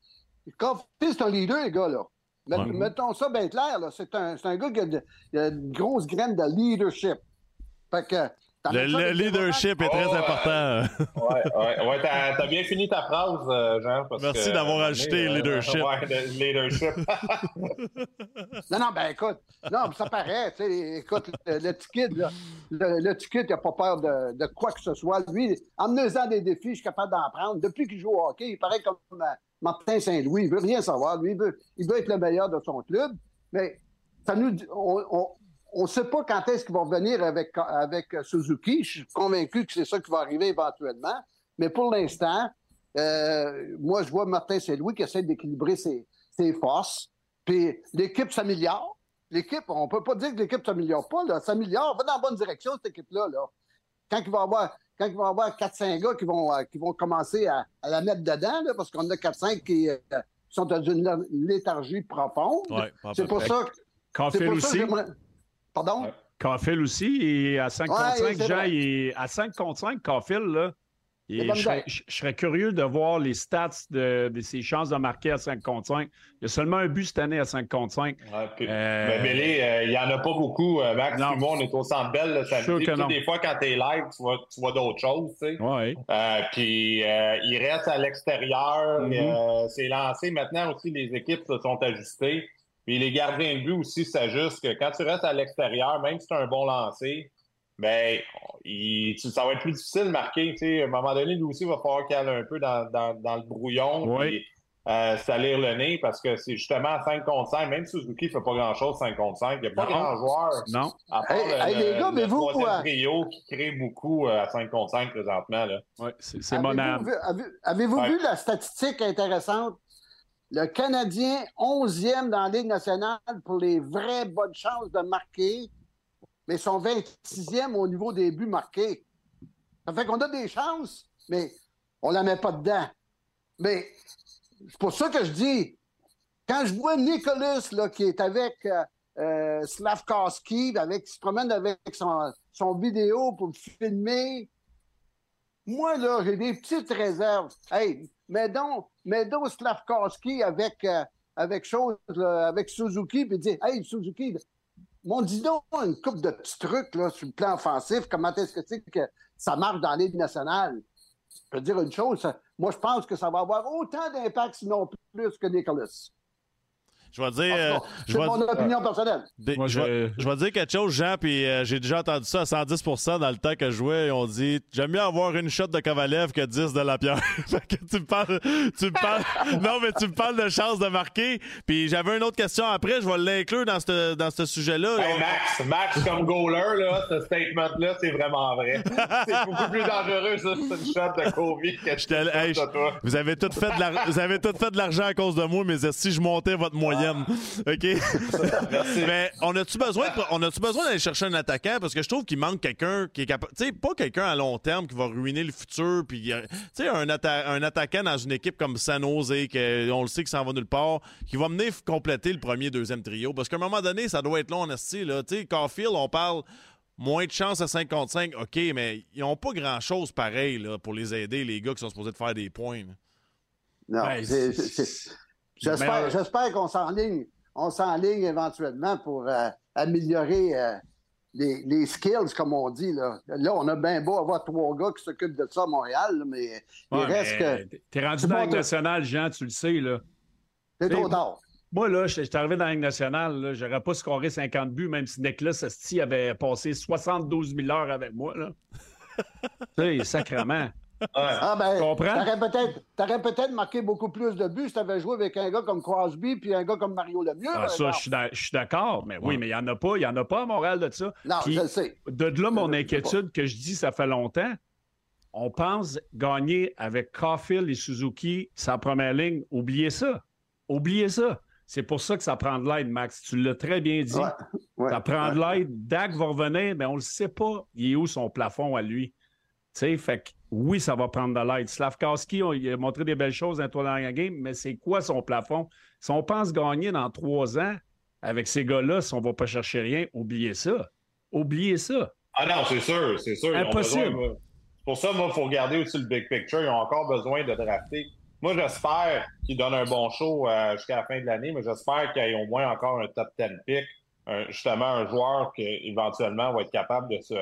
Caulfield, c'est un leader, les gars, là. Mettons ça bien clair, là. C'est un, un, gars qui a, de, qui a une grosse graine de leadership. Fait que le, leadership est très important. Oui, ouais, ouais t'as as bien fini ta phrase, euh, Jean. Merci d'avoir ajouté le leadership. le leadership. non, non, ben écoute, non, ça paraît. Écoute, le, le ticket, là, le, le ticket, il n'a pas peur de, de, quoi que ce soit. Lui, en menant des défis, je suis capable d'en prendre. Depuis qu'il joue au hockey, il paraît comme euh, Martin Saint-Louis. Il veut rien savoir. Lui, il veut, il veut être le meilleur de son club. Mais ça nous, on, on, on ne sait pas quand est-ce qu'il va revenir avec, avec Suzuki. Je suis convaincu que c'est ça qui va arriver éventuellement. Mais pour l'instant, euh, moi, je vois Martin Saint-Louis qui essaie d'équilibrer ses, ses, forces. Puis l'équipe s'améliore. L'équipe, on ne peut pas dire que l'équipe s'améliore pas. Là. S'améliore, va dans la bonne direction, cette équipe-là. Là. Quand il va y avoir, quand il va avoir 4-5 gars qui vont, qui vont commencer à, à la mettre dedans, là, parce qu'on a 4-5 qui euh, sont dans une léthargie profonde. Ouais, c'est pour ça que. fait aussi? Pardon? Caulfield aussi, et à 5 contre 5, Jean, il est à 5 contre 5, Caulfield, là. Et je, serais, je, serais, curieux de voir les stats de, de, ses chances de marquer à 5 contre 5. Il y a seulement un but cette année à 5 contre 5. Ouais, puis, euh... mais Bélé, euh, il n'y en a pas beaucoup. Euh, Max, non. moi, on est au centre belle le samedi. Que des fois, quand tu es live, tu vois, tu vois d'autres choses. Tu sais. ouais. euh, puis il reste à l'extérieur. Mm -hmm. C'est lancé. Maintenant aussi, les équipes se sont ajustées. Puis les gardiens de but aussi s'ajustent que quand tu restes à l'extérieur, même si tu as un bon lancer, ben il, tu, ça va être plus difficile de marquer. Tu sais, à un moment donné, lui aussi, il va falloir qu'il aille un peu dans, dans, dans le brouillon oui. puis euh, salir le nez parce que c'est justement 5 contre 5. Même Suzuki ne fait pas grand-chose 5 contre 5. Il n'y a pas non. grand joueur. Non. À part hey, le, hey, les gars, le, mais le vous, trio qui crée beaucoup euh, à 5 contre 5 présentement. Là. Oui, c'est mon âme. Avez-vous avez ouais. vu la statistique intéressante? Le Canadien, 11e dans la Ligue nationale pour les vraies bonnes chances de marquer, mais son 26e au niveau des buts marqués. Ça fait qu'on a des chances, mais on ne la met pas dedans. Mais c'est pour ça que je dis, quand je vois Nicolas là, qui est avec euh, euh, qui se promène avec son, son vidéo pour me filmer, moi, là, j'ai des petites réserves. Hey, mais donc, mais Slavkowski avec, euh, avec, là, avec Suzuki, puis dire Hey, Suzuki, m'on dit donc une coupe de petits trucs là, sur le plan offensif. Comment est-ce que tu sais que ça marche dans Ligue nationale? Je peux dire une chose, moi, je pense que ça va avoir autant d'impact, sinon plus que Nicholas. Je vais dire. Euh, c'est mon dire, opinion personnelle. Des, Moi, je, vais, je, vais, dire quelque chose, Jean, puis euh, j'ai déjà entendu ça à 110% dans le temps que je jouais. On dit J'aime mieux avoir une shot de Kovalev que 10 de la pierre. que tu me parles. Tu me parles non, mais tu me parles de chance de marquer. Puis j'avais une autre question après, je vais l'inclure dans ce dans ce sujet-là. Hey, Max, Max comme goaler, là, ce statement-là, c'est vraiment vrai. c'est beaucoup plus dangereux, ça, c'est une shot de Kobe que je hey, de toi. Vous avez tout fait de l'argent à cause de moi, mais si je montais votre moyenne. OK? Mais on a-tu besoin, de, on a-tu besoin d'aller chercher un attaquant? Parce que je trouve qu'il manque quelqu'un qui est capable. Tu sais, pas quelqu'un à long terme qui va ruiner le futur. Puis, tu sais, un, atta un, attaquant dans une équipe comme San Jose, que, on le sait que ça en va nulle part, qui va venir compléter le premier, deuxième trio. Parce qu'à un moment donné, ça doit être long en esti, là. Tu sais, Caulfield, on parle. Moins de chance à 5 contre 5, OK, mais ils n'ont pas grand-chose pareil là, pour les aider, les gars qui sont supposés de faire des points. Là. Non, ouais, J'espère, j'espère qu'on s'enligne, on s'enligne éventuellement pour euh, améliorer euh, les, les, skills, comme on dit. Là, là on a bien beau avoir trois gars qui s'occupent de ça à Montréal, là, mais il reste mais que. T'es rendu dans la Ligue nationale, Jean, tu le sais. là. C'est trop tard. Moi, là, je suis arrivé dans la Ligue nationale, j'aurais pas scoré 50 buts, même si Nicolas Asti avait passé 72 000 heures avec moi. Là. tu sais, sacrement. Ouais. Ah ben, comprends? T'aurais peut-être peut marqué beaucoup plus de buts si t'avais joué avec un gars comme Crosby puis un gars comme Mario Lemieux. Ah, ça, je suis d'accord, mais oui, ouais. mais il n'y en a pas. Il n'y en a pas à Montréal de ça. Non, puis, je le sais. De là, mon inquiétude que je dis, ça fait longtemps. On pense gagner avec Caulfield et Suzuki sa première ligne. Oubliez ça. Oubliez ça. C'est pour ça que ça prend de l'aide, Max. Tu l'as très bien dit. Ouais, ouais, ça prend de l'aide. Dak va revenir, mais on ne le sait pas. Il est où son plafond à lui? Tu sais, fait que oui, ça va prendre de l'aide. Slavkowski, il a montré des belles choses dans la dernière game, mais c'est quoi son plafond? Si on pense gagner dans trois ans avec ces gars-là, si on ne va pas chercher rien, oubliez ça. Oubliez ça. Ah non, c'est sûr, c'est sûr. Impossible. pour ça, moi, il faut regarder aussi le big picture. Ils ont encore besoin de drafter. Moi, j'espère qu'ils donnent un bon show euh, jusqu'à la fin de l'année, mais j'espère qu'il y ait au moins encore un top 10 pick, justement un joueur qui éventuellement va être capable de se,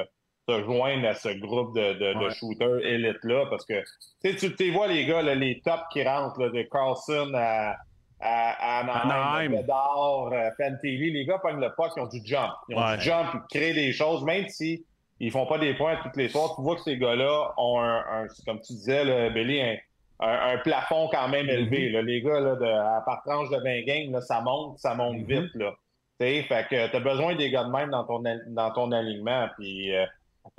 joindre à ce groupe de, de, shooters élites-là. Parce que tu tu vois les gars, les tops qui rentrent, de Carlson à, à, Anaheim, Bedard, Fantilli, les gars pognent le puck, ils ont du jump. Ils ont du jump, ils créent des choses, même si ils font pas des points toutes les fois. Tu vois que ces gars-là ont un, comme tu disais, Billy, un, un, plafond quand même mm-hmm. élevé. Les gars, là, de, à part tranche de 20 games, là, ça monte, ça monte mm-hmm. vite. Là. fait que tu as besoin des gars de même dans ton, dans ton alignement. Puis euh,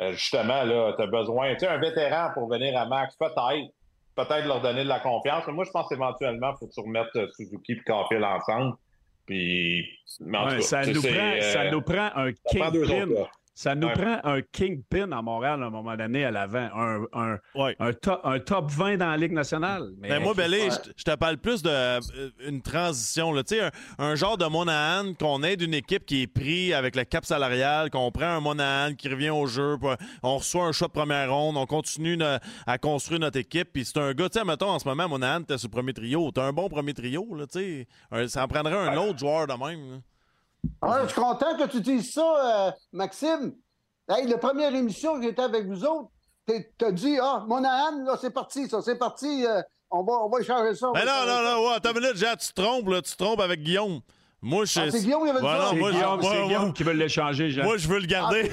euh, justement, là, tu as besoin. Tu un vétéran pour venir à max, peut-être. Peut-être leur donner de la confiance. Mais moi, je pense éventuellement, il faut que tu remettes euh, Suzuki et Caulfield ensemble. Puis, ça, nous prend, ça nous prend un ça nous prend un kingpin à Montréal à un moment donné à l'avant, un, un, un, top, un, top, 20 dans la Ligue nationale. Mais, ben, moi, Bellé, je, te parle plus d'une euh, transition. Là. Un, un genre de Monahan qu'on aide une équipe qui est pris avec le cap salarial, qu'on prend un Monahan qui revient au jeu, on reçoit un choix de première ronde, on continue à construire notre équipe. Puis c'est un gars, tu sais, mettons, en ce moment, Monahan, t'es sur le premier trio. T'as un bon premier trio, là, tu sais. Ça en prendrait un autre joueur de même. Ah, je suis content que tu dises ça, euh, Maxime. Hey, la première émission que j'étais avec vous autres, t'as dit, ah, Monahan, là, c'est parti, ça, c'est parti, euh, on, va, on va échanger ça. Mais non, non, non, ouais, attends une minute, tu te trompes, là, tu te trompes avec Guillaume. Moi, je... Ah, c'est Guillaume qui veut le C'est Guillaume, ouais, Guillaume qui veut l'échanger, Jean. Moi, je veux le garder.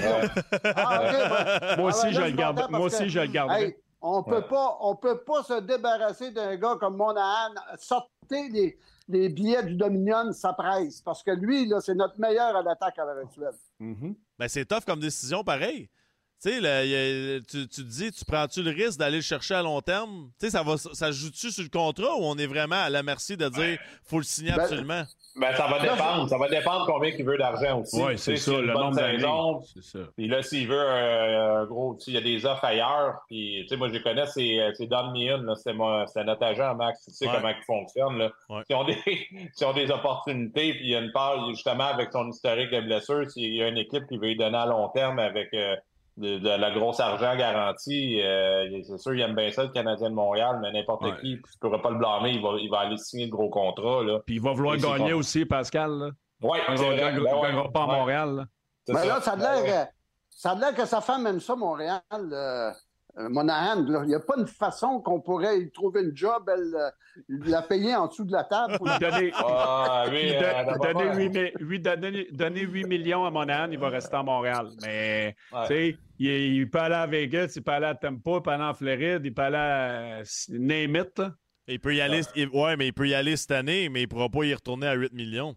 Moi aussi, je le garde. Moi aussi, je le garde. on peut pas, on peut pas se débarrasser d'un gars comme Monahan. Sortez les, les billets du Dominion, ça presse. Parce que lui, là, c'est notre meilleur à l'attaque à l'heure actuelle. Mm ben, c'est tough comme décision, pareil. Tu sais, tu, tu te dis, tu prends-tu le risque d'aller le chercher à long terme? Tu sais, ça, va, ça joue-tu sur le contrat ou on est vraiment à la merci de dire, faut le signer ben, absolument? Ben, ça va dépendre. Ça va dépendre combien il veut d'argent aussi. Oui, c'est ça, le nombre d'années. C'est ça. Puis là, s'il veut un gros, s'il y a des offres ailleurs, puis, tu sais, moi, je les connais, c'est, c'est Don Meehan, c'est, c'est notre agent, Max. Tu sais comment il fonctionne, là. S'ils ont des, ont des opportunités, puis il y a une part, justement, avec son historique de blessure, s'il y a une équipe qui veut lui donner à long terme avec, euh, de, la grosse argent garantie. Euh, c'est sûr, il aime bien ça, le Canadien de Montréal, mais n'importe qui, tu ne pourras pas le blâmer, il va, il va aller signer le gros contrat. Là. Puis il va vouloir gagner aussi, Pascal. Oui, il ne gagnera pas à Montréal. Mais ben là, ça a l'air ben que sa femme aime ça, Montréal. Euh, Monahan, il n'y a pas une façon qu'on pourrait y trouver une job, elle, euh, la payer en dessous de la table? Pour... donner, ah, donner, 8, donner, 8 millions à Monahan, il va rester à Montréal. Mais il, il, peut aller à Vegas, il peut aller à Tampa, il peut aller en Floride, il peut aller à Name Il peut y aller, ouais, mais il peut y aller cette année, mais il ne pourra pas y retourner à 8 millions.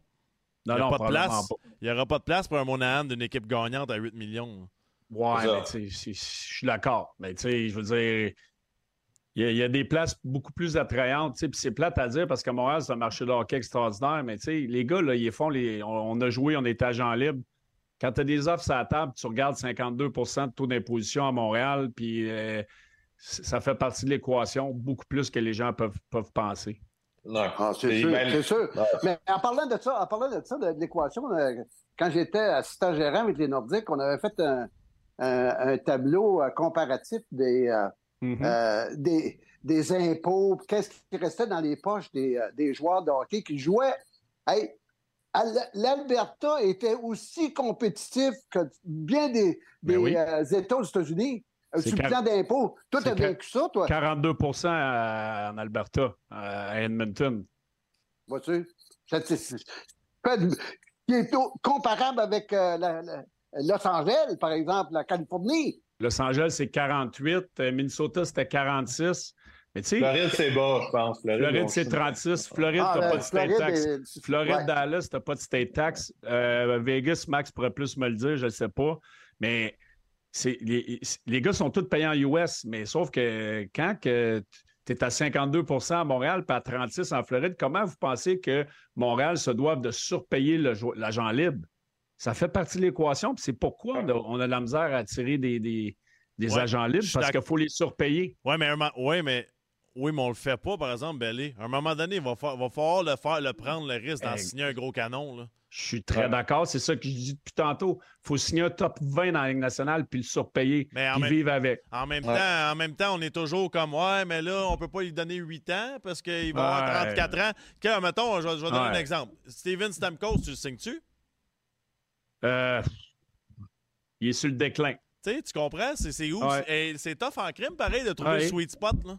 il n'y aura, pas de place. Il aura pas de place pour un Monahan d'une équipe gagnante à 8 millions. Ouais, mais tu sais, je suis d'accord. Mais tu sais, je veux dire, il y, a des places beaucoup plus attrayantes. Puis c'est plate à dire parce qu'à Montréal, c'est un marché de hockey extraordinaire. Mais tu sais, les gars, là, ils font les. On, a joué, on est agent libre. Quand tu as des offres à la table, tu regardes 52% de taux d'imposition à Montréal, puis euh, ça fait partie de l'équation beaucoup plus que les gens peuvent, peuvent penser. Non, ah, c'est sûr, c'est sûr. Mais en parlant de ça, en parlant de ça, de, l'équation, euh, quand j'étais assistant gérant avec les Nordiques, on avait fait un, un, tableau euh, comparatif des, euh, mm-hmm. euh, des, des, impôts, qu'est-ce qui restait dans les poches des, des joueurs de hockey qui jouaient. L'Alberta était aussi compétitif que bien des, ben des États aux États-Unis. Sur le plan d'impôts. Toi, tu as vécu ça, toi? 42% en Alberta, à Edmonton. Vois-tu? Qui est comparable avec la, Los Angeles, par exemple, la Californie. Los Angeles, c'est 48. Euh, Minnesota, c'était 46. Mais tu sais, Floride, c'est bas, je pense. Floride, c'est 36. Floride, ah, t'as pas de state tax. Floride, Dallas, t'as pas de state tax. Euh, Vegas, Max pourrait plus me le dire, je ne sais pas. Mais les, les, gars sont tous payés en US, mais sauf que quand que tu es à 52% à Montréal puis à 36 en Floride, comment vous pensez que Montréal se doit de surpayer l'agent libre? Ça fait partie de l'équation. C'est pourquoi on a, de la misère à attirer des, des, agents libres, parce qu'il faut les surpayer. Oui, mais, ouais, mais oui, mais on le fait pas, par exemple, Bellé. À un moment donné, il va, va falloir le faire, le prendre le risque d'en signer un gros canon. Là. Je suis très d'accord. C'est ça que je dis depuis tantôt. Il faut signer un top 20 dans la Ligue nationale puis le surpayer et vivre avec. En même, temps, en même temps, on est toujours comme Ouais, mais là, on peut pas lui donner 8 ans parce qu'il va avoir 34 ans. Okay, mettons, je vais, donner un exemple. Steven Stamkos, tu le signes-tu? Euh, il est sur le déclin. Tu tu comprends? C'est où? C'est tough en crime, pareil, de trouver le sweet spot. Là.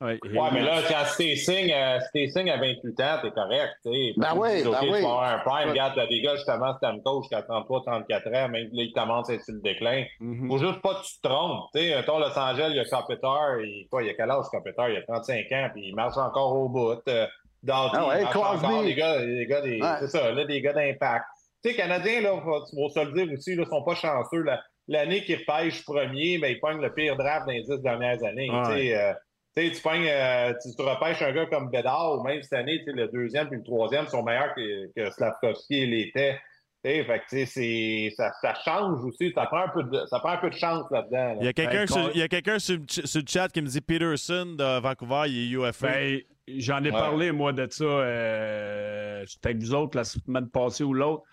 Ouais, mais là, quand c'était signe, euh, à 28 ans, t'es correct. T'sais. Ben oui, ben oui. Tu vas avoir un prime. Regarde, t'as des gars, justement, Stamkos, jusqu'à 33, 34 ans, même là, il commence à être sur le déclin. Mm -hmm. Faut juste pas que tu te trompes. Tu sais, Los Angeles, il y a Carpenter, il, quoi, il a quel âge, Carpenter? Il a 35 ans, puis il marche encore au bout. Euh, dans ah ouais, encore des gars, des gars des, c'est ça, là, des gars d'impact. Tu sais, Canadiens, là, faut, faut se le dire aussi, là, sont pas chanceux. L'année qu'ils repêchent premier, ben, ils pognent le pire draft dans les dix dernières années. tu sais, euh, tu, pognes, euh, tu, tu, repêches un gars comme Bedard, ou même cette année, le deuxième puis le troisième sont meilleurs que, que Slavkovski l'était. Fait que, ça, ça change aussi. Ça prend un peu de, ça prend un peu de chance là-dedans. Il y a quelqu'un sur, il y a quelqu'un sur, sur, le chat qui me dit Peterson de Vancouver, il est UFA. Ben, J'en ai parlé, moi, de ça. Euh, J'étais avec vous autres la semaine passée ou l'autre.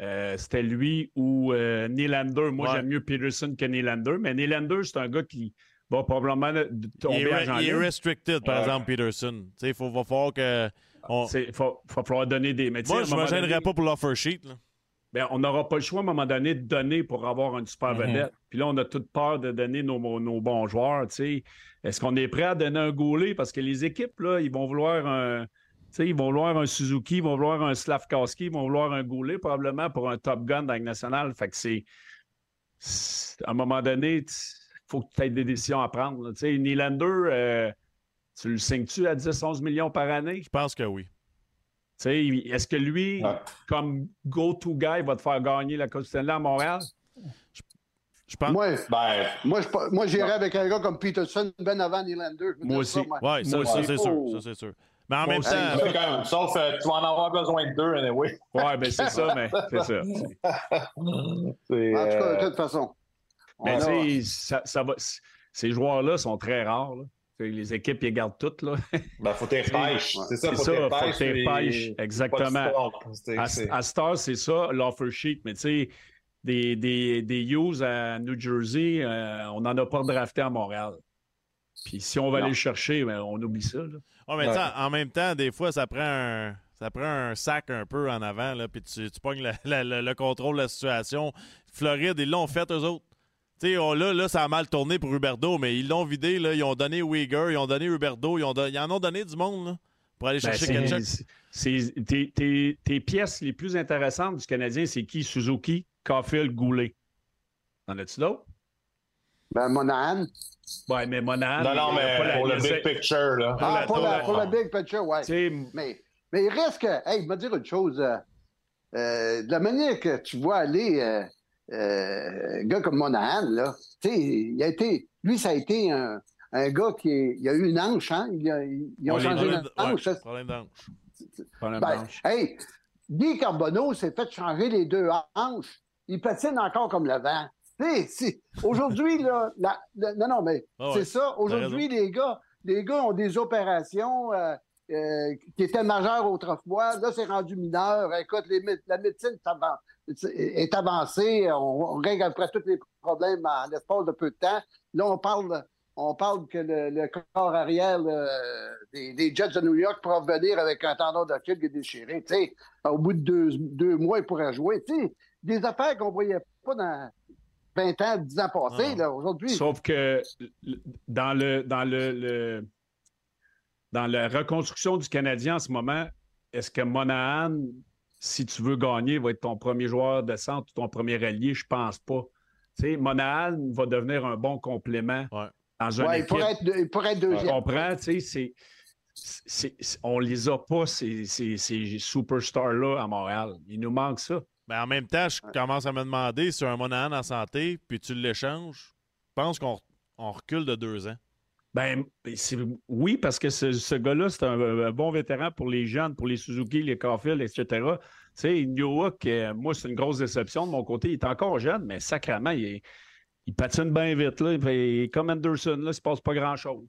Euh, c'était lui ou euh, Nylander. Moi, j'aime mieux Peterson que Nylander. Mais Nylander, c'est un gars qui va probablement tomber il est, Il est restricted, par exemple, Peterson. Il faut, va falloir que. Il va falloir donner des. Mais Moi, je ne me pas pour l'offer sheet. Bien, on n'aura pas le choix à un moment donné de donner pour avoir une super mm-hmm. vedette. Puis là, on a toute peur de donner nos, nos bons joueurs. Est-ce qu'on est prêt à donner un goulet? Parce que les équipes, là, ils vont vouloir un. Ils vont vouloir un Suzuki, ils vont vouloir un Slavkowski, ils vont vouloir un goulet probablement pour un Top Gun dans la nationale. Fait que c'est. À un moment donné, faut que tu aies des décisions à prendre. Tu sais, Nylander, euh, tu le signes-tu à 10-11 millions par année? Je pense que oui. Est-ce que lui, comme go-to guy, va te faire gagner la Coupe Stanley à Montréal? Je, pense. Moi, ben, moi, moi j'irais avec un gars comme Peterson ben avant Nylander. Moi aussi. Oui, ça, ça c'est sûr. Ça, c'est sûr. Mais en même temps. sauf que tu vas en avoir besoin de deux, anyway. Oui, ben c'est ça, mais c'est ça. en tout cas, de toute façon. Mais tu sais, ça, va, ces joueurs-là sont très rares. Les équipes, ils gardent toutes. Là. Ben, faut tes pêches. C'est ça, faut tes pêches. pêches, exactement. À, Star, c'est ça, l'offer sheet. Mais tu sais, des, des, des Hughes à New Jersey, euh, on n'en a pas drafté à Montréal. Puis si on va aller le chercher, ben, on oublie ça. Là. mais en même temps, des fois, ça prend un, ça prend un sac un peu en avant, là, puis tu, tu pognes le contrôle de la situation. Floride, ils l'ont fait, eux autres. Tu sais, là, là, ça a mal tourné pour Huberdo, mais ils l'ont vidé. Là, ils ont donné Uyghur, ils ont donné Huberdo, ils, ont ils en ont donné du monde là, pour aller ben, chercher ben tes, pièces les plus intéressantes du Canadien, c'est qui? Suzuki, Caulfield, Goulet. En as-tu d'autres? Ben, Monahan. Oui, mais Monahan. Non, non, mais pour le big picture, là. Ah, pour, le big picture, oui. Mais, mais il reste que. Hey, je vais dire une chose. Euh, euh, de la manière que tu vois aller. Euh, euh, un gars comme Monahan, là, il a été, lui, ça a été un, un gars qui il a eu une hanche, hein? Ils, ils ont changé une hanche. problème d'hanche. Ben, hey, Guy Carbonneau s'est fait changer les deux hanches. Il patine encore comme le vent. Aujourd'hui, là, non, non, mais ah c'est ça. Aujourd'hui, les gars, les gars ont des opérations euh, euh, qui étaient majeures autrefois. Là, c'est rendu mineur. Écoute, les, la médecine, est avancé. On, règle près tous les problèmes en l'espace de peu de temps. Là, on parle, on parle que le, corps arrière des, Jets de New York pourra venir avec un tendon d'Achille qui est déchiré. au bout de deux, mois, il pourrait jouer. des affaires qu'on ne voyait pas dans 20 ans, 10 ans passés, aujourd'hui. Sauf que dans le, dans le, dans la reconstruction du Canadien en ce moment, est-ce que Monahan si tu veux gagner, va être ton premier joueur de centre ou ton premier allié, je pense pas. Tu sais, Monahan va devenir un bon complément dans un équipe. Il pourrait être, il pourrait être deuxième. On comprend, tu sais, c'est, on les a pas, ces, ces, superstars-là à Montréal. Il nous manque ça. Mais en même temps, je commence à me demander si un Monahan en santé, puis tu l'échanges, je pense qu'on recule de deux ans. Ben, oui, parce que ce, gars-là, c'est un, bon vétéran pour les jeunes, pour les Suzuki, les Caulfield, etc. Tu sais, Newhook, moi, c'est une grosse déception de mon côté. Il est encore jeune, mais sacrément, il, patine bien vite. Là. comme Anderson, là, il ne se passe pas grand-chose.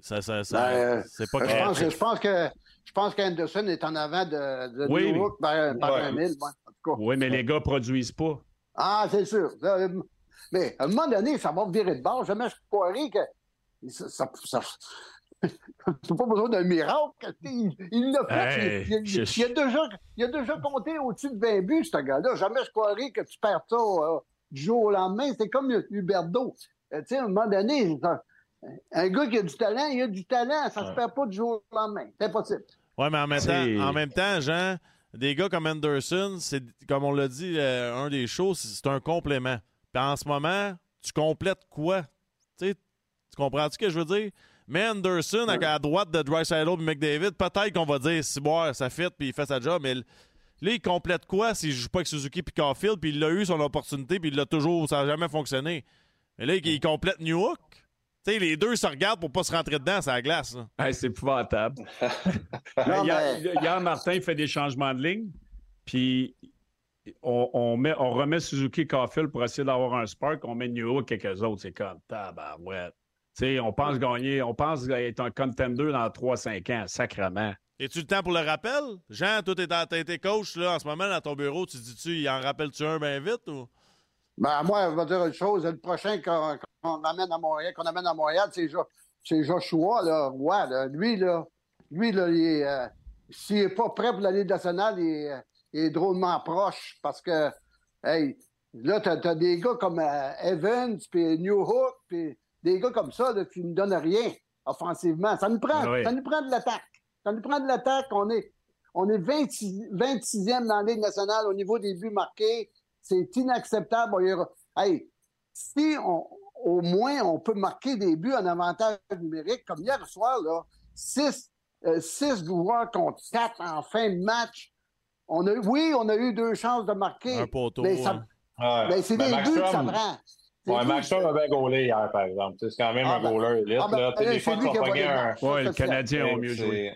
Ça, ça, ça ben, c'est pas je pense, je pense que je pense qu'Anderson est en avant de, de oui, New York par, par un mille. en tout cas. Oui, mais les gars produisent pas. Ah, c'est sûr. Mais à un moment donné, ça va virer de bord. Jamais je croirais que ça, ça, ça c'est pas besoin d'un miracle. Il l'a fait. il, il, a déjà, il, a déjà, compté au-dessus de 20 buts, ce gars-là. Jamais je croirais que tu perds ça euh, du jour au lendemain. C'est comme Huberdo. Euh, tu sais, à un moment donné, un, gars qui a du talent, il a du talent. Ça ne se perd pas du jour au lendemain. C'est impossible. Oui, mais en même, temps, en même temps, Jean, des gars comme Anderson, c'est comme on l'a dit, euh, un des choses, c'est un complément. Puis en ce moment, tu complètes quoi? tu comprends ce que je veux dire? Mais Anderson, à droite de Dreisaitl et McDavid, peut-être qu'on va dire, si bon, ça fit, puis il fait sa job, mais là, il complète quoi s'il joue pas avec Suzuki puis Caulfield, puis il a eu son opportunité, puis il l'a toujours, ça n'a jamais fonctionné. Mais là, il complète New Hook. Les deux se regardent pour pas se rentrer dedans, c'est la glace. c'est épouvantable. hier, Martin fait des changements de ligne, puis on, met, on remet Suzuki Caulfield pour essayer d'avoir un spark, on met New Hook quelques autres. C'est comme tabarouette on pense gagner, on pense être un contender dans 3-5 ans, sacrement. Es-tu le temps pour le rappel? Jean, toi, t'es, t'es coach là, en ce moment dans ton bureau. Tu dis-tu, il en rappelle-tu un bien vite ou? Ben, moi, je vais dire une chose. Le prochain qu'on, amène à Montréal, qu'on amène à Montréal, c'est, Joshua, là, ouais, Lui, là, lui, là, euh, s'il n'est pas prêt pour la Ligue nationale, il, est drôlement proche parce que, hey, là, t'as, as des gars comme euh, Evans, puis New Hook, puis des gars comme ça là, qui ne donnent rien offensivement. Ça nous prend, ça nous prend de l'attaque. Ça nous prend de l'attaque. On est, on est 26, e dans la Ligue nationale au niveau des buts marqués. C'est inacceptable. Hey, si on, au moins on peut marquer des buts en avantage numérique, comme hier soir, là, 6 euh, six joueurs contre 4 en fin de match. On a, oui, on a eu deux chances de marquer. Un poteau. Mais, mais c'est des buts que ça prend. Ouais, Max Sturm avait gaulé hier, par exemple. C'est quand même un ah, ben, goaler élite. Ah, ben, là. des fois, tu vas pogner un. Oui, le Canadien ont mieux joué.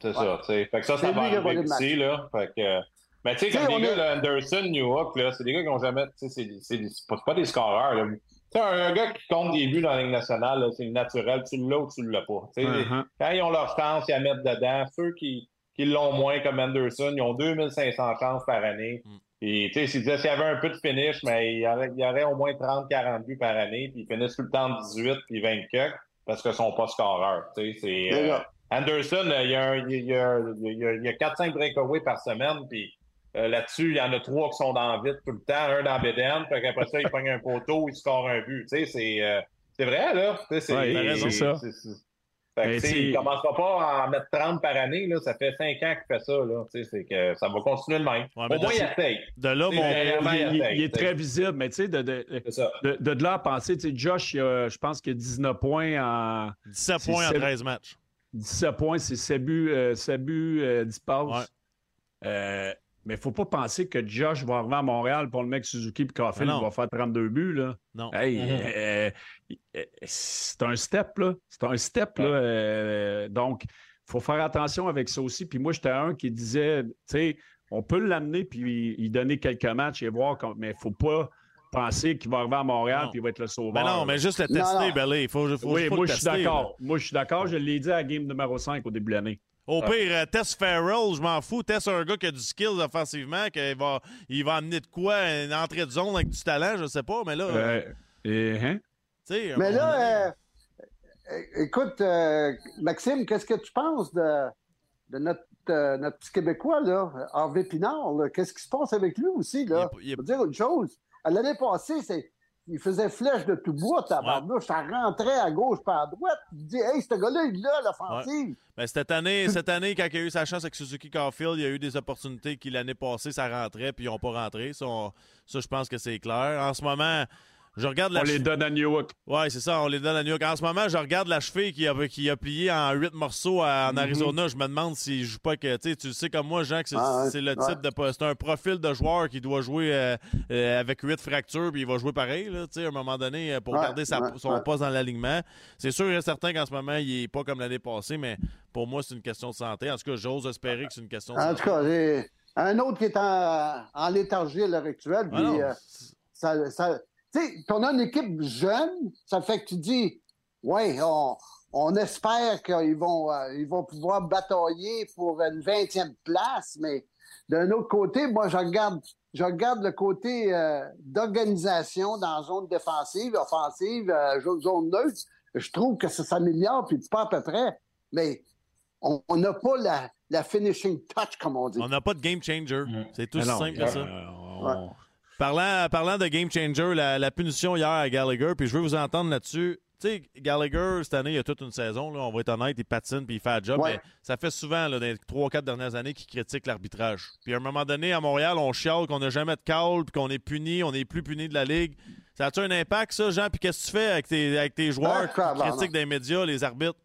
C'est ça, tu sais. Fait que ça, ça va arriver ici, là. Fait que. Mais tu sais, comme des gars, Anderson, Newhook, là, c'est des gars qui n'ont jamais. Tu sais, c'est pas, pas des scoreurs, là. Tu sais, un gars qui compte des buts dans la Ligue nationale, c'est naturel. Tu l'as ou tu l'as pas. Tu sais, uh-huh. Quand ils ont leur chance, ils la mettent dedans. Ceux qui, qui l'ont moins, comme Anderson, ils ont 2500 chances par année. Mm. Et tu sais, s'il disait s'il y avait un peu de finish, mais il y aurait, il y aurait au moins 30-40 buts par année, puis ils finissent tout le temps 18 puis 24 parce qu'ils sont pas scoreurs. Tu sais, c'est euh, Anderson, il y a, il y a, il y a, 4-5 breakaways par semaine, puis euh, là-dessus, il y en a trois qui sont dans vite tout le temps, un dans Beden, puis après ça, il pogne un poteau, il score un but. Tu sais, c'est, euh, c'est vrai, là. C'est, ouais, c'est ça. Fait que, il ne commencera pas à en mettre 30 par année. Là. Ça fait 5 ans qu'il fait ça. Là. C'est que ça va continuer le même. Au moins, il essaye. De là, il, est très visible. Mais tu sais, de, de, de, de, là à penser, Josh, je pense qu'il a 19 points en. 17 points en 13 matchs. 17 points, c'est 7 buts, euh, 7 buts euh, 10 passes. Ouais. Euh, mais il ne faut pas penser que Josh va arriver à Montréal pour le mec Suzuki et Caulfield va faire 32 buts. Là. Non. Hey, mm-hmm. euh, euh, c'est un step, là. C'est un step, là. Euh, donc, il faut faire attention avec ça aussi. Puis moi, j'étais un qui disait, tu sais, on peut l'amener puis lui donner quelques matchs et voir, mais il ne faut pas penser qu'il va arriver à Montréal et qu'il va être le sauveur. Mais non, mais juste le tester, Belly. Il faut, faut, oui, moi, je suis d'accord. Moi, je suis d'accord. Je l'ai dit à la game numéro 5 au début de l'année. Au pire, euh, test Farrell, je m'en fous. Test un gars qui a du skills offensivement, qu'il va, il va amener de quoi, une entrée de zone avec du talent, je sais pas, mais là. Euh, et, hein? Mais là, euh, écoute, Maxime, qu'est-ce que tu penses de, de notre, notre petit Québécois, là, Harvey Pinard? Qu'est-ce qui se passe avec lui aussi, là? Je veux dire une chose. L'année passée, c'est il faisait flèche de tout bois, tabarnouche. Ça rentrait à gauche pas à droite. Tu dis, hey, ce gars-là, il a l'offensive. Mais cette année, cette année, quand il a eu sa chance avec Suzuki Carfield, il y a eu des opportunités qui, l'année passée, ça rentrait, puis ils n'ont pas rentré. Ça, ça je pense que c'est clair. En ce moment, je regarde on les donne à New York. Oui, c'est ça, on les donne à New York. En ce moment, je regarde la cheville qui a, qui a plié en huit morceaux en mhm. Arizona. Je me demande s'il joue pas que. Tu sais, comme moi, Jean, que c'est ah, le type de. C'est un profil de joueur qui doit jouer euh, euh, avec huit fractures, puis il va jouer pareil, là, à un moment donné, euh, pour garder son poste dans l'alignement. C'est sûr et certain qu'en ce moment, il est pas comme l'année passée, mais pour moi, c'est une question de santé. En tout cas, j'ose espérer que c'est une question de santé. En tout cas, j'ai un autre qui est en, en léthargie à l'heure actuelle. Ah ça, ça tu sais, on a une équipe jeune, ça fait que tu dis, ouais, on, on espère qu'ils vont, euh, ils vont pouvoir batailler pour une 20e place, mais d'un autre côté, moi, je regarde, je regarde le côté euh, d'organisation dans la zone défensive, offensive, euh, zone neutre. Je trouve que ça s'améliore, puis pas à peu près. Mais on n'a pas la, la, finishing touch, comme on dit. On n'a pas de game changer. Mm. C'est tout simple que ça. Parlant, parlant de game changer, la, la, punition hier à Gallagher, puis je veux vous entendre là-dessus tu sais, Gallagher, cette année, il y a toute une saison, là, on va être honnête, il patine puis il fait le job, mais ça fait souvent, là, dans les trois ou quatre dernières années, qu'il critique l'arbitrage. Puis à un moment donné, à Montréal, on chiale qu'on n'a jamais de call, puis qu'on est puni, on est plus puni de la Ligue. Ça a-tu un impact, ça, Jean? Puis qu'est-ce que tu fais avec tes, avec tes joueurs qui critiquent des médias, les arbitres?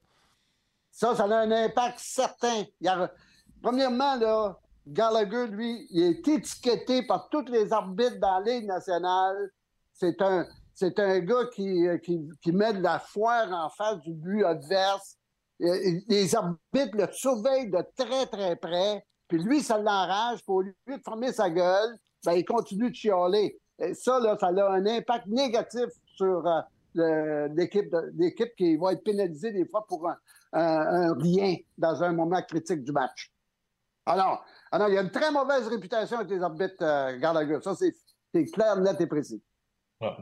Ça, ça a un impact certain. Premièrement, là, Gallagher, lui, il est étiqueté par tous les arbitres dans la Ligue nationale. C'est un, c'est un gars qui, euh, qui, met de la foire en face du but adverse. Les arbitres le surveillent de très, très près. Puis lui, ça l'enrage. Pour lui de fermer sa gueule, ben, il continue de chialer. Et ça, là, ça a un impact négatif sur euh, l'équipe, l'équipe qui va être pénalisée des fois pour un, rien dans un moment critique du match. Alors, alors, il y a une très mauvaise réputation avec les arbitres euh, Gallagher. Ça, c'est clair, net et précis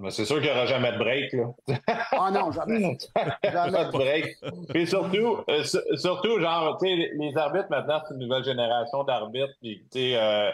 c'est sûr qu'il n'y aura jamais de break. Là. Ah non, jamais. jamais de break. Puis surtout, euh, surtout genre, tu sais, les arbitres maintenant, c'est une nouvelle génération d'arbitres. Puis, tu sais, euh,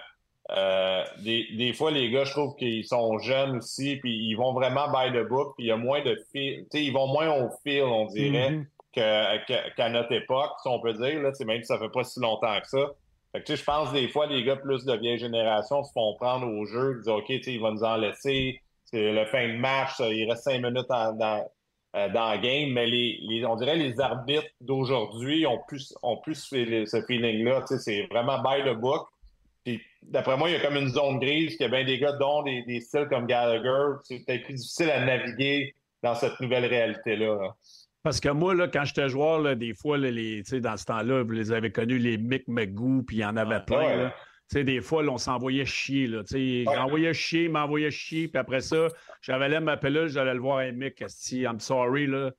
euh, des, des, fois, les gars, je trouve qu'ils sont jeunes aussi, puis ils vont vraiment by the book, puis il y a moins de fil. Tu sais, ils vont moins au fil, on dirait, mm-hmm. qu'à notre époque, si on peut dire, là, même si ça fait pas si longtemps que ça. Fait que, je pense des fois, les gars plus de vieille génération se font prendre au jeu, ils disent, OK, il va nous en laisser c'est le fin de match, il reste cinq minutes dans, dans, euh, dans le game, mais les, on dirait les arbitres d'aujourd'hui ont plus, ont plus ce feeling-là. C'est vraiment by the book. Puis d'après moi, il y a comme une zone grise, qu'il y a bien des gars dont des, des styles comme Gallagher. C'est peut-être plus difficile à naviguer dans cette nouvelle réalité-là. Parce que moi, là, quand j'étais joueur, là, des fois, là, les, dans ce temps-là, vous les avez connus, les Mick McGoo, puis il y en avait plein. Là sais, des fois, on s'envoyait chier. Là, ouais. J'envoyais chier, m'envoyait chier, puis après ça, j'avais ma pelule, j'allais le voir un mec, I'm sorry, là.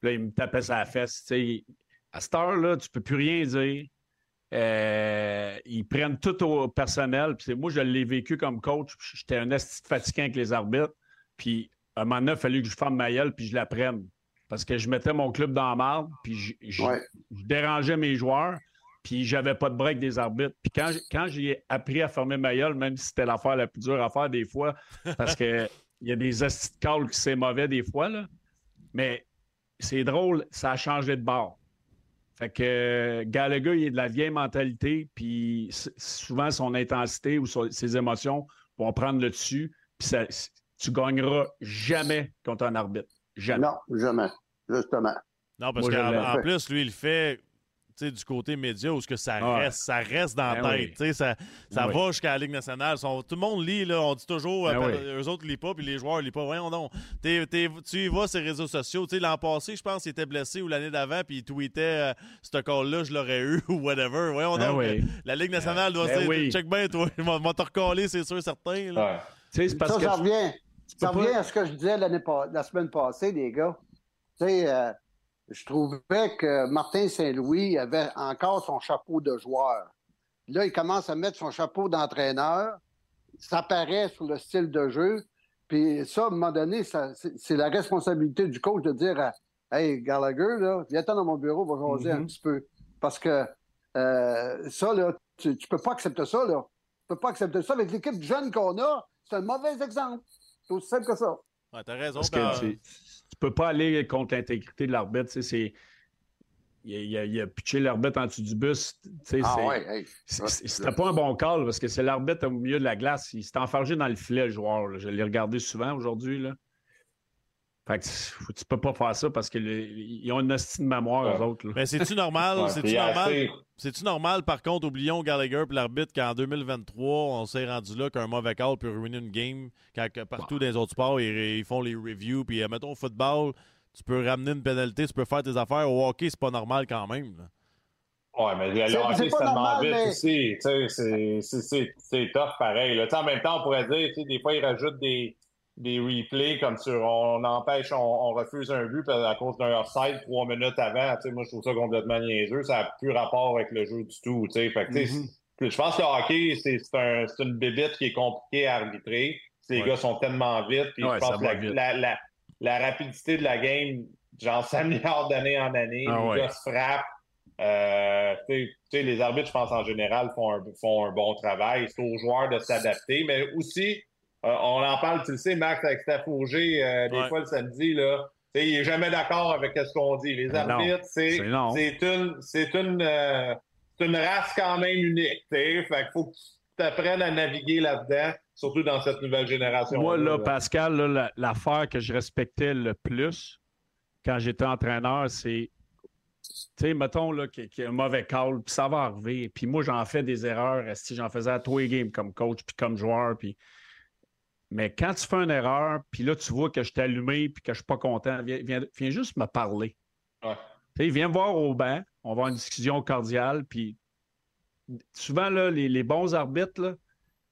Puis là, il me tapait sa fesse. À cette heure-là, tu peux plus rien dire. Euh, ils prennent tout au personnel. Puis moi, je l'ai vécu comme coach. J'étais un esti fatiguant avec les arbitres. Puis à un moment donné, il a fallu que je fasse ma gueule puis je la prenne. Parce que je mettais mon club dans la marde, puis je dérangeais mes joueurs puis j'avais pas de break des arbitres. Puis quand, quand j'ai appris à fermer ma gueule, même si c'était l'affaire la plus dure à faire des fois, parce qu'il y a des astuces de qui c'est mauvais des fois, là. mais c'est drôle, ça a changé de bord. Fait que Gallagher, il est de la vieille mentalité, puis souvent son intensité ou ses émotions vont prendre le dessus, puis ça, tu gagneras jamais contre un arbitre. Jamais. Non, jamais. Justement. Non, parce qu'en plus, lui, il fait du côté média où ce que ça reste, ça reste dans la ben tête. Ça, ça ben va jusqu'à la Ligue nationale. tout le monde lit, là, on dit toujours, ben euh, eux autres ne lisent pas, puis les joueurs ne lisent pas. Voyons donc. tu y vas sur les réseaux sociaux. L'an passé, je pense qu'il était blessé ou l'année d'avant, puis il tweetait euh, ce call-là, je l'aurais eu ou whatever. Voyons donc. Euh, la Ligue nationale doit se dire, check bien, toi, il va te recoller, c'est sûr, certain. Là. Parce ça, que... ça revient, ça revient à ce que je disais la semaine passée, les gars. Tu sais, je trouvais que Martin Saint-Louis avait encore son chapeau de joueur. Là, il commence à mettre son chapeau d'entraîneur. Ça paraît sur le style de jeu. Puis ça, à un moment donné, c'est la responsabilité du coach de dire Hey, Gallagher, là, viens-t'en dans mon bureau, on va jaser un mm-hmm. petit peu. Parce que euh, ça, là, tu, ne peux pas accepter ça, là. Tu peux pas accepter ça. Avec l'équipe jeune qu'on a, c'est un mauvais exemple. C'est aussi simple que ça. Ouais, t'as raison tu peux pas aller contre l'intégrité de l'arbitre. C'est, il a, il, a, pitché l'arbitre en dessous du bus. Ah ouais, C'était pas un bon call parce que c'est l'arbitre au milieu de la glace. Il s'est enfargé dans le filet, le joueur. Je l'ai regardé souvent aujourd'hui. Fait que tu peux pas faire ça parce qu'ils ont une hostie de mémoire, eux autres. Mais c'est-tu normal? c'est-tu normal? C'est-tu normal, par contre, oublions Gallagher et l'arbitre qu'en 2023, on s'est rendu là qu'un mauvais call peut ruiner une game quand partout dans les autres sports, ils, font les reviews. Puis, euh, mettons, au football, tu peux ramener une pénalité, tu peux faire tes affaires. Au hockey, c'est pas normal quand même. Ouais, mais le hockey, c'est tellement vite aussi. C'est tough pareil. Là. En même temps, on pourrait dire, des fois, ils rajoutent des des replays comme sur on empêche, on, refuse un but à cause d'un offside trois minutes avant. Moi, je trouve ça complètement niaiseux. Ça n'a plus rapport avec le jeu du tout. Fait mm-hmm. Je pense que le hockey, c'est un, une bébite qui est compliquée à arbitrer. Ces gars sont tellement vite. Puis je pense que la, la, rapidité de la game, genre, s'améliore d'année en année. Ah les gars se frappent. Euh, les arbitres, je pense, en général, font un, font un bon travail. C'est aux joueurs de s'adapter, mais aussi, on en parle, tu le sais, Max, avec Steph Auger, euh, des fois le samedi, là, il n'est jamais d'accord avec ce qu'on dit. Les arbitres, c'est une, c'est une, euh, une race quand même unique. Fait qu'il faut que tu apprennes à naviguer là-dedans, surtout dans cette nouvelle génération. Moi, là, Pascal, l'affaire que je respectais le plus quand j'étais entraîneur, c'est tu sais, mettons là, qu'il y a un mauvais call, puis ça va arriver. Puis moi, j'en fais des erreurs. Si j'en faisais à tous les games comme coach, puis comme joueur, puis mais quand tu fais une erreur, puis là, tu vois que je t'ai allumé puis que je suis pas content, viens, juste me parler. Ouais. viens voir au banc, on va avoir une discussion cordiale, puis souvent, là, les, bons arbitres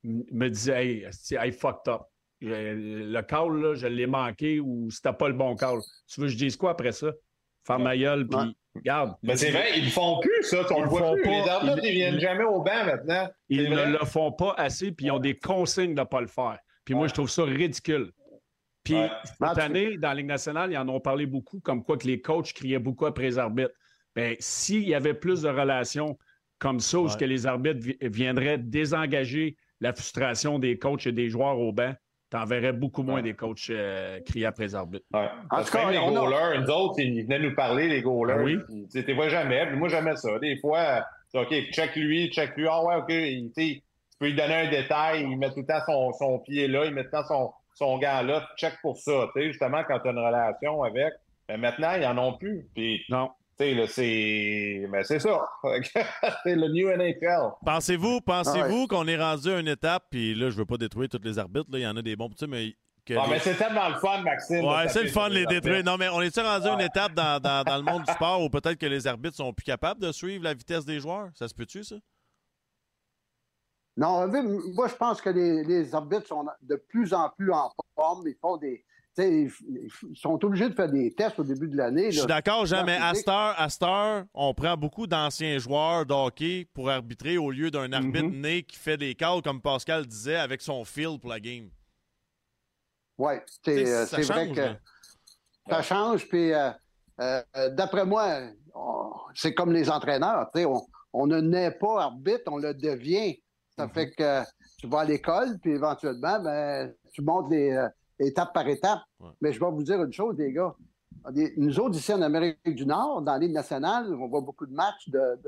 me disaient Hey, I fucked up. Le call, là, je l'ai manqué ou c'était pas le bon call. Tu veux que je dise quoi après ça? Faire ma gueule, puis regarde. Mais c'est vrai, ils le font plus, ça. On le voit plus. les arbitres, ils, viennent jamais au banc maintenant. Ils ne le font pas assez, puis ils ont des consignes de ne pas le faire. Puis moi, je trouve ça ridicule. Puis cette année, dans la Ligue nationale, ils en ont parlé beaucoup, comme quoi que les coachs criaient beaucoup après les arbitres. Bien, s'il y avait plus de relations comme ça, où que les arbitres viendraient désengager la frustration des coachs et des joueurs au banc, t'en verrais beaucoup moins des coachs euh, crier après les arbitres. En tout cas, les goalers, nous autres, ils venaient nous parler, les goalers. Oui. Tu vois jamais, moi, jamais ça. Des fois, OK, check lui, check lui. Ah ouais, OK, peux lui donner un détail, il met tout le temps son, son pied là, il met tout le temps son, son gant là, check pour ça. Tu sais, justement, quand tu as une relation avec, mais ben, maintenant, ils n'en ont plus. Puis, non. Tu sais, c'est. Ben, c'est ça. c'est le new NHL. Pensez-vous, pensez-vous qu'on est rendu à une étape, puis là, je veux pas détruire tous les arbitres, là, il y en a des bons petits, mais ah, mais c'est tellement le fun, Maxime. Ouais, c'est le fun de les détruire. Non, mais on est-tu rendu à une étape dans, dans, dans, le monde du sport où peut-être que les arbitres sont plus capables de suivre la vitesse des joueurs? Ça se peut-tu, ça? Non, moi, je pense que les, arbitres sont de plus en plus en forme. Ils font des. Ils sont obligés de faire des tests au début de l'année. Je suis d'accord, Jean, mais à cette, heure, on prend beaucoup d'anciens joueurs de hockey pour arbitrer au lieu d'un arbitre mm-hmm. né qui fait des calls, comme Pascal disait, avec son feel pour la game. Oui, c'est euh, vrai que ça change. Puis, euh, euh, d'après moi, c'est comme les entraîneurs. On, on ne naît pas arbitre, on le devient. Ça mhm. fait que tu vas à l'école, puis éventuellement, ben, tu montes les, euh, étape par étape. Mais je vais vous dire une chose, les gars. Nous autres, ici en Amérique du Nord, dans Ligue nationale, on voit beaucoup de matchs de,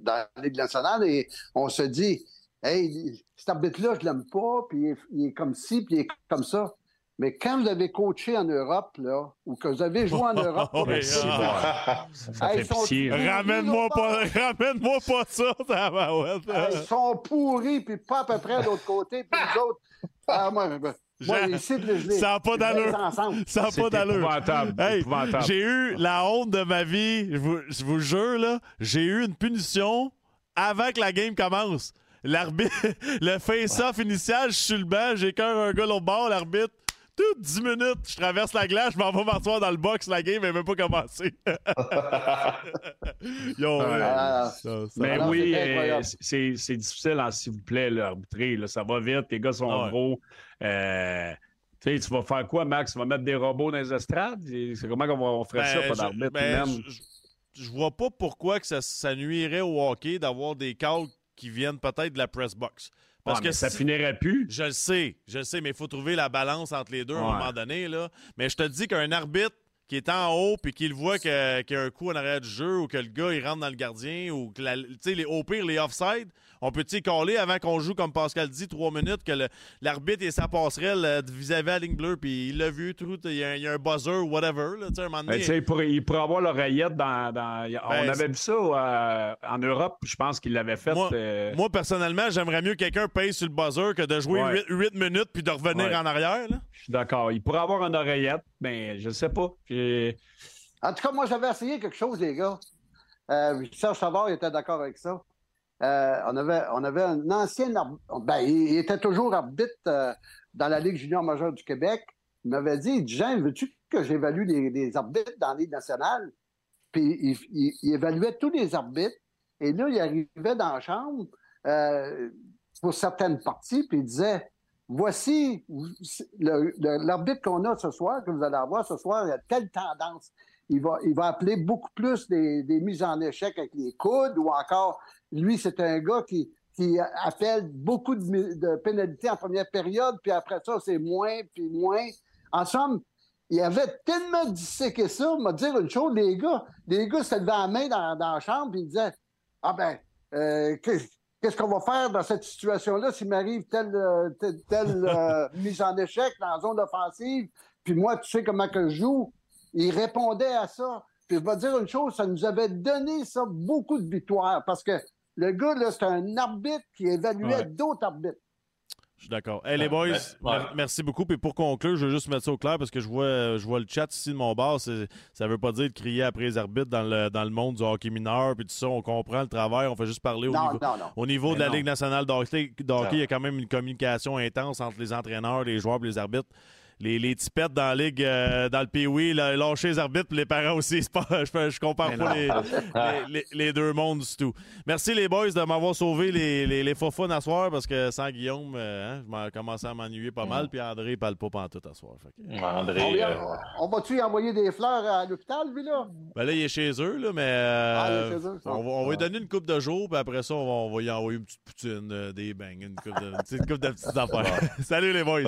dans Ligue nationale et on se dit, hey, cet arbitre-là, je l'aime pas, puis il est, comme ci, puis il est comme ça. Mais quand vous avez coaché en Europe, là, ou que vous avez joué en Europe, pour Ramène-moi pas, ramène-moi pas ça, ça va, ouais. Ils sont pourris, puis pas à peu près de l'autre côté, puis les autres. Ah, moi, ben, moi, ça n'a pas d'allure. Ça n'a pas d'allure. Hey, j'ai eu la honte de ma vie. Je vous, je vous jure, là, j'ai eu une punition avant que la game commence. L'arbitre, le face-off initial, je suis le banc, j'ai qu'un un gars au bord, l'arbitre toutes 10 minutes, je traverse la glace, je m'en vais m'asseoir dans le box, la game n'est même pas commencée. mais oui, euh, c'est difficile, hein, s'il vous plaît, l'arbitrer. Ça va vite, les gars sont ah gros. Euh, tu vas faire quoi, Max? Tu vas mettre des robots dans les estrades? C'est comment on, ferait ça, ben, pas d'arbitre? Ben, je, je, vois pas pourquoi que ça, ça nuirait au hockey d'avoir des calls qui viennent peut-être de la press box. Parce que ça finirait plus. Je le sais, je le sais, mais il faut trouver la balance entre les deux à un moment donné. Là. Mais je te dis qu'un arbitre qui est en haut puis qu'il voit qu'il y a un coup en arrière du jeu ou que le gars il rentre dans le gardien ou que les, au pire les offside, on peut-tu coller avant qu'on joue comme Pascal dit trois minutes que l'arbitre et sa passerelle euh, vis-à-vis la ligne bleue puis il l'a vu tout il y, a, un buzzer whatever là, un moment donné, ben, il, pourrait, il, pourrait, avoir l'oreillette dans, dans, on ben, avait vu ça euh, en Europe je pense qu'il l'avait fait moi, euh, moi personnellement j'aimerais mieux que quelqu'un paye sur le buzzer que de jouer 8, minutes puis de revenir en arrière je suis d'accord. Il pourrait avoir une oreillette mais je sais pas. En tout cas moi j'avais essayé quelque chose les gars. Euh, Serge Savard était d'accord avec ça euh, on, avait, on avait un ancien arbitre. Ben, il, était toujours arbitre euh, dans la Ligue junior majeure du Québec. il m'avait dit, Jean, veux-tu que j'évalue les, arbitres dans la Ligue nationale? Puis il, évaluait tous les arbitres. Et là, il arrivait dans la chambre euh, pour certaines parties, puis il disait, voici l'arbitre qu'on a ce soir, que vous allez avoir ce soir, il a telle tendance. Il va, il va appeler beaucoup plus des, mises en échec avec les coudes ou encore, lui, c'est un gars qui, qui appelle beaucoup de, pénalités en première période, puis après ça, c'est moins, puis moins. En somme, il avait tellement disséqué ça, m'a dire une chose, les gars, les gars se levaient la main dans, la chambre, puis ils disaient Ah ben, euh, qu'est-ce qu'on va faire dans cette situation-là s'il m'arrive telle, telle, euh, mise en échec dans la zone offensive, puis moi, tu sais comment que je joue? Il répondait à ça. Puis je vais dire une chose, ça nous avait donné ça beaucoup de victoires parce que le gars, là, c'est un arbitre qui évaluait d'autres arbitres. Je suis d'accord. Hey, les boys, merci beaucoup. Et pour conclure, je veux juste mettre ça au clair parce que je vois, je vois le chat ici de mon bar. Ça ne veut pas dire de crier après les arbitres dans le, dans le monde du hockey mineur. Puis tout ça, on comprend le travail. On fait juste parler au niveau, Au niveau de la Ligue nationale de hockey. Il y a quand même une communication intense entre les entraîneurs, les joueurs et les arbitres les, les tipettes dans la ligue, euh, dans le Pee-Wee, lâcher les arbitres, les parents aussi. Pas, je, je compare pas les, les, deux mondes du tout. Merci les boys de m'avoir sauvé les, les, les faux à soir parce que sans Guillaume, euh, hein, je commencé à m'ennuyer pas mal. Puis André il parle pas tout à soir. André, euh, on, va-tu lui envoyer des fleurs à l'hôpital, lui, là? Ben là, il est chez eux, là, mais ah, chez eux, on, va, on va lui donner une coupe de jours, puis après ça, on va, on va lui envoyer une petite poutine, des bangs, une coupe de, une petite coupe de petites affaires. Salut les boys!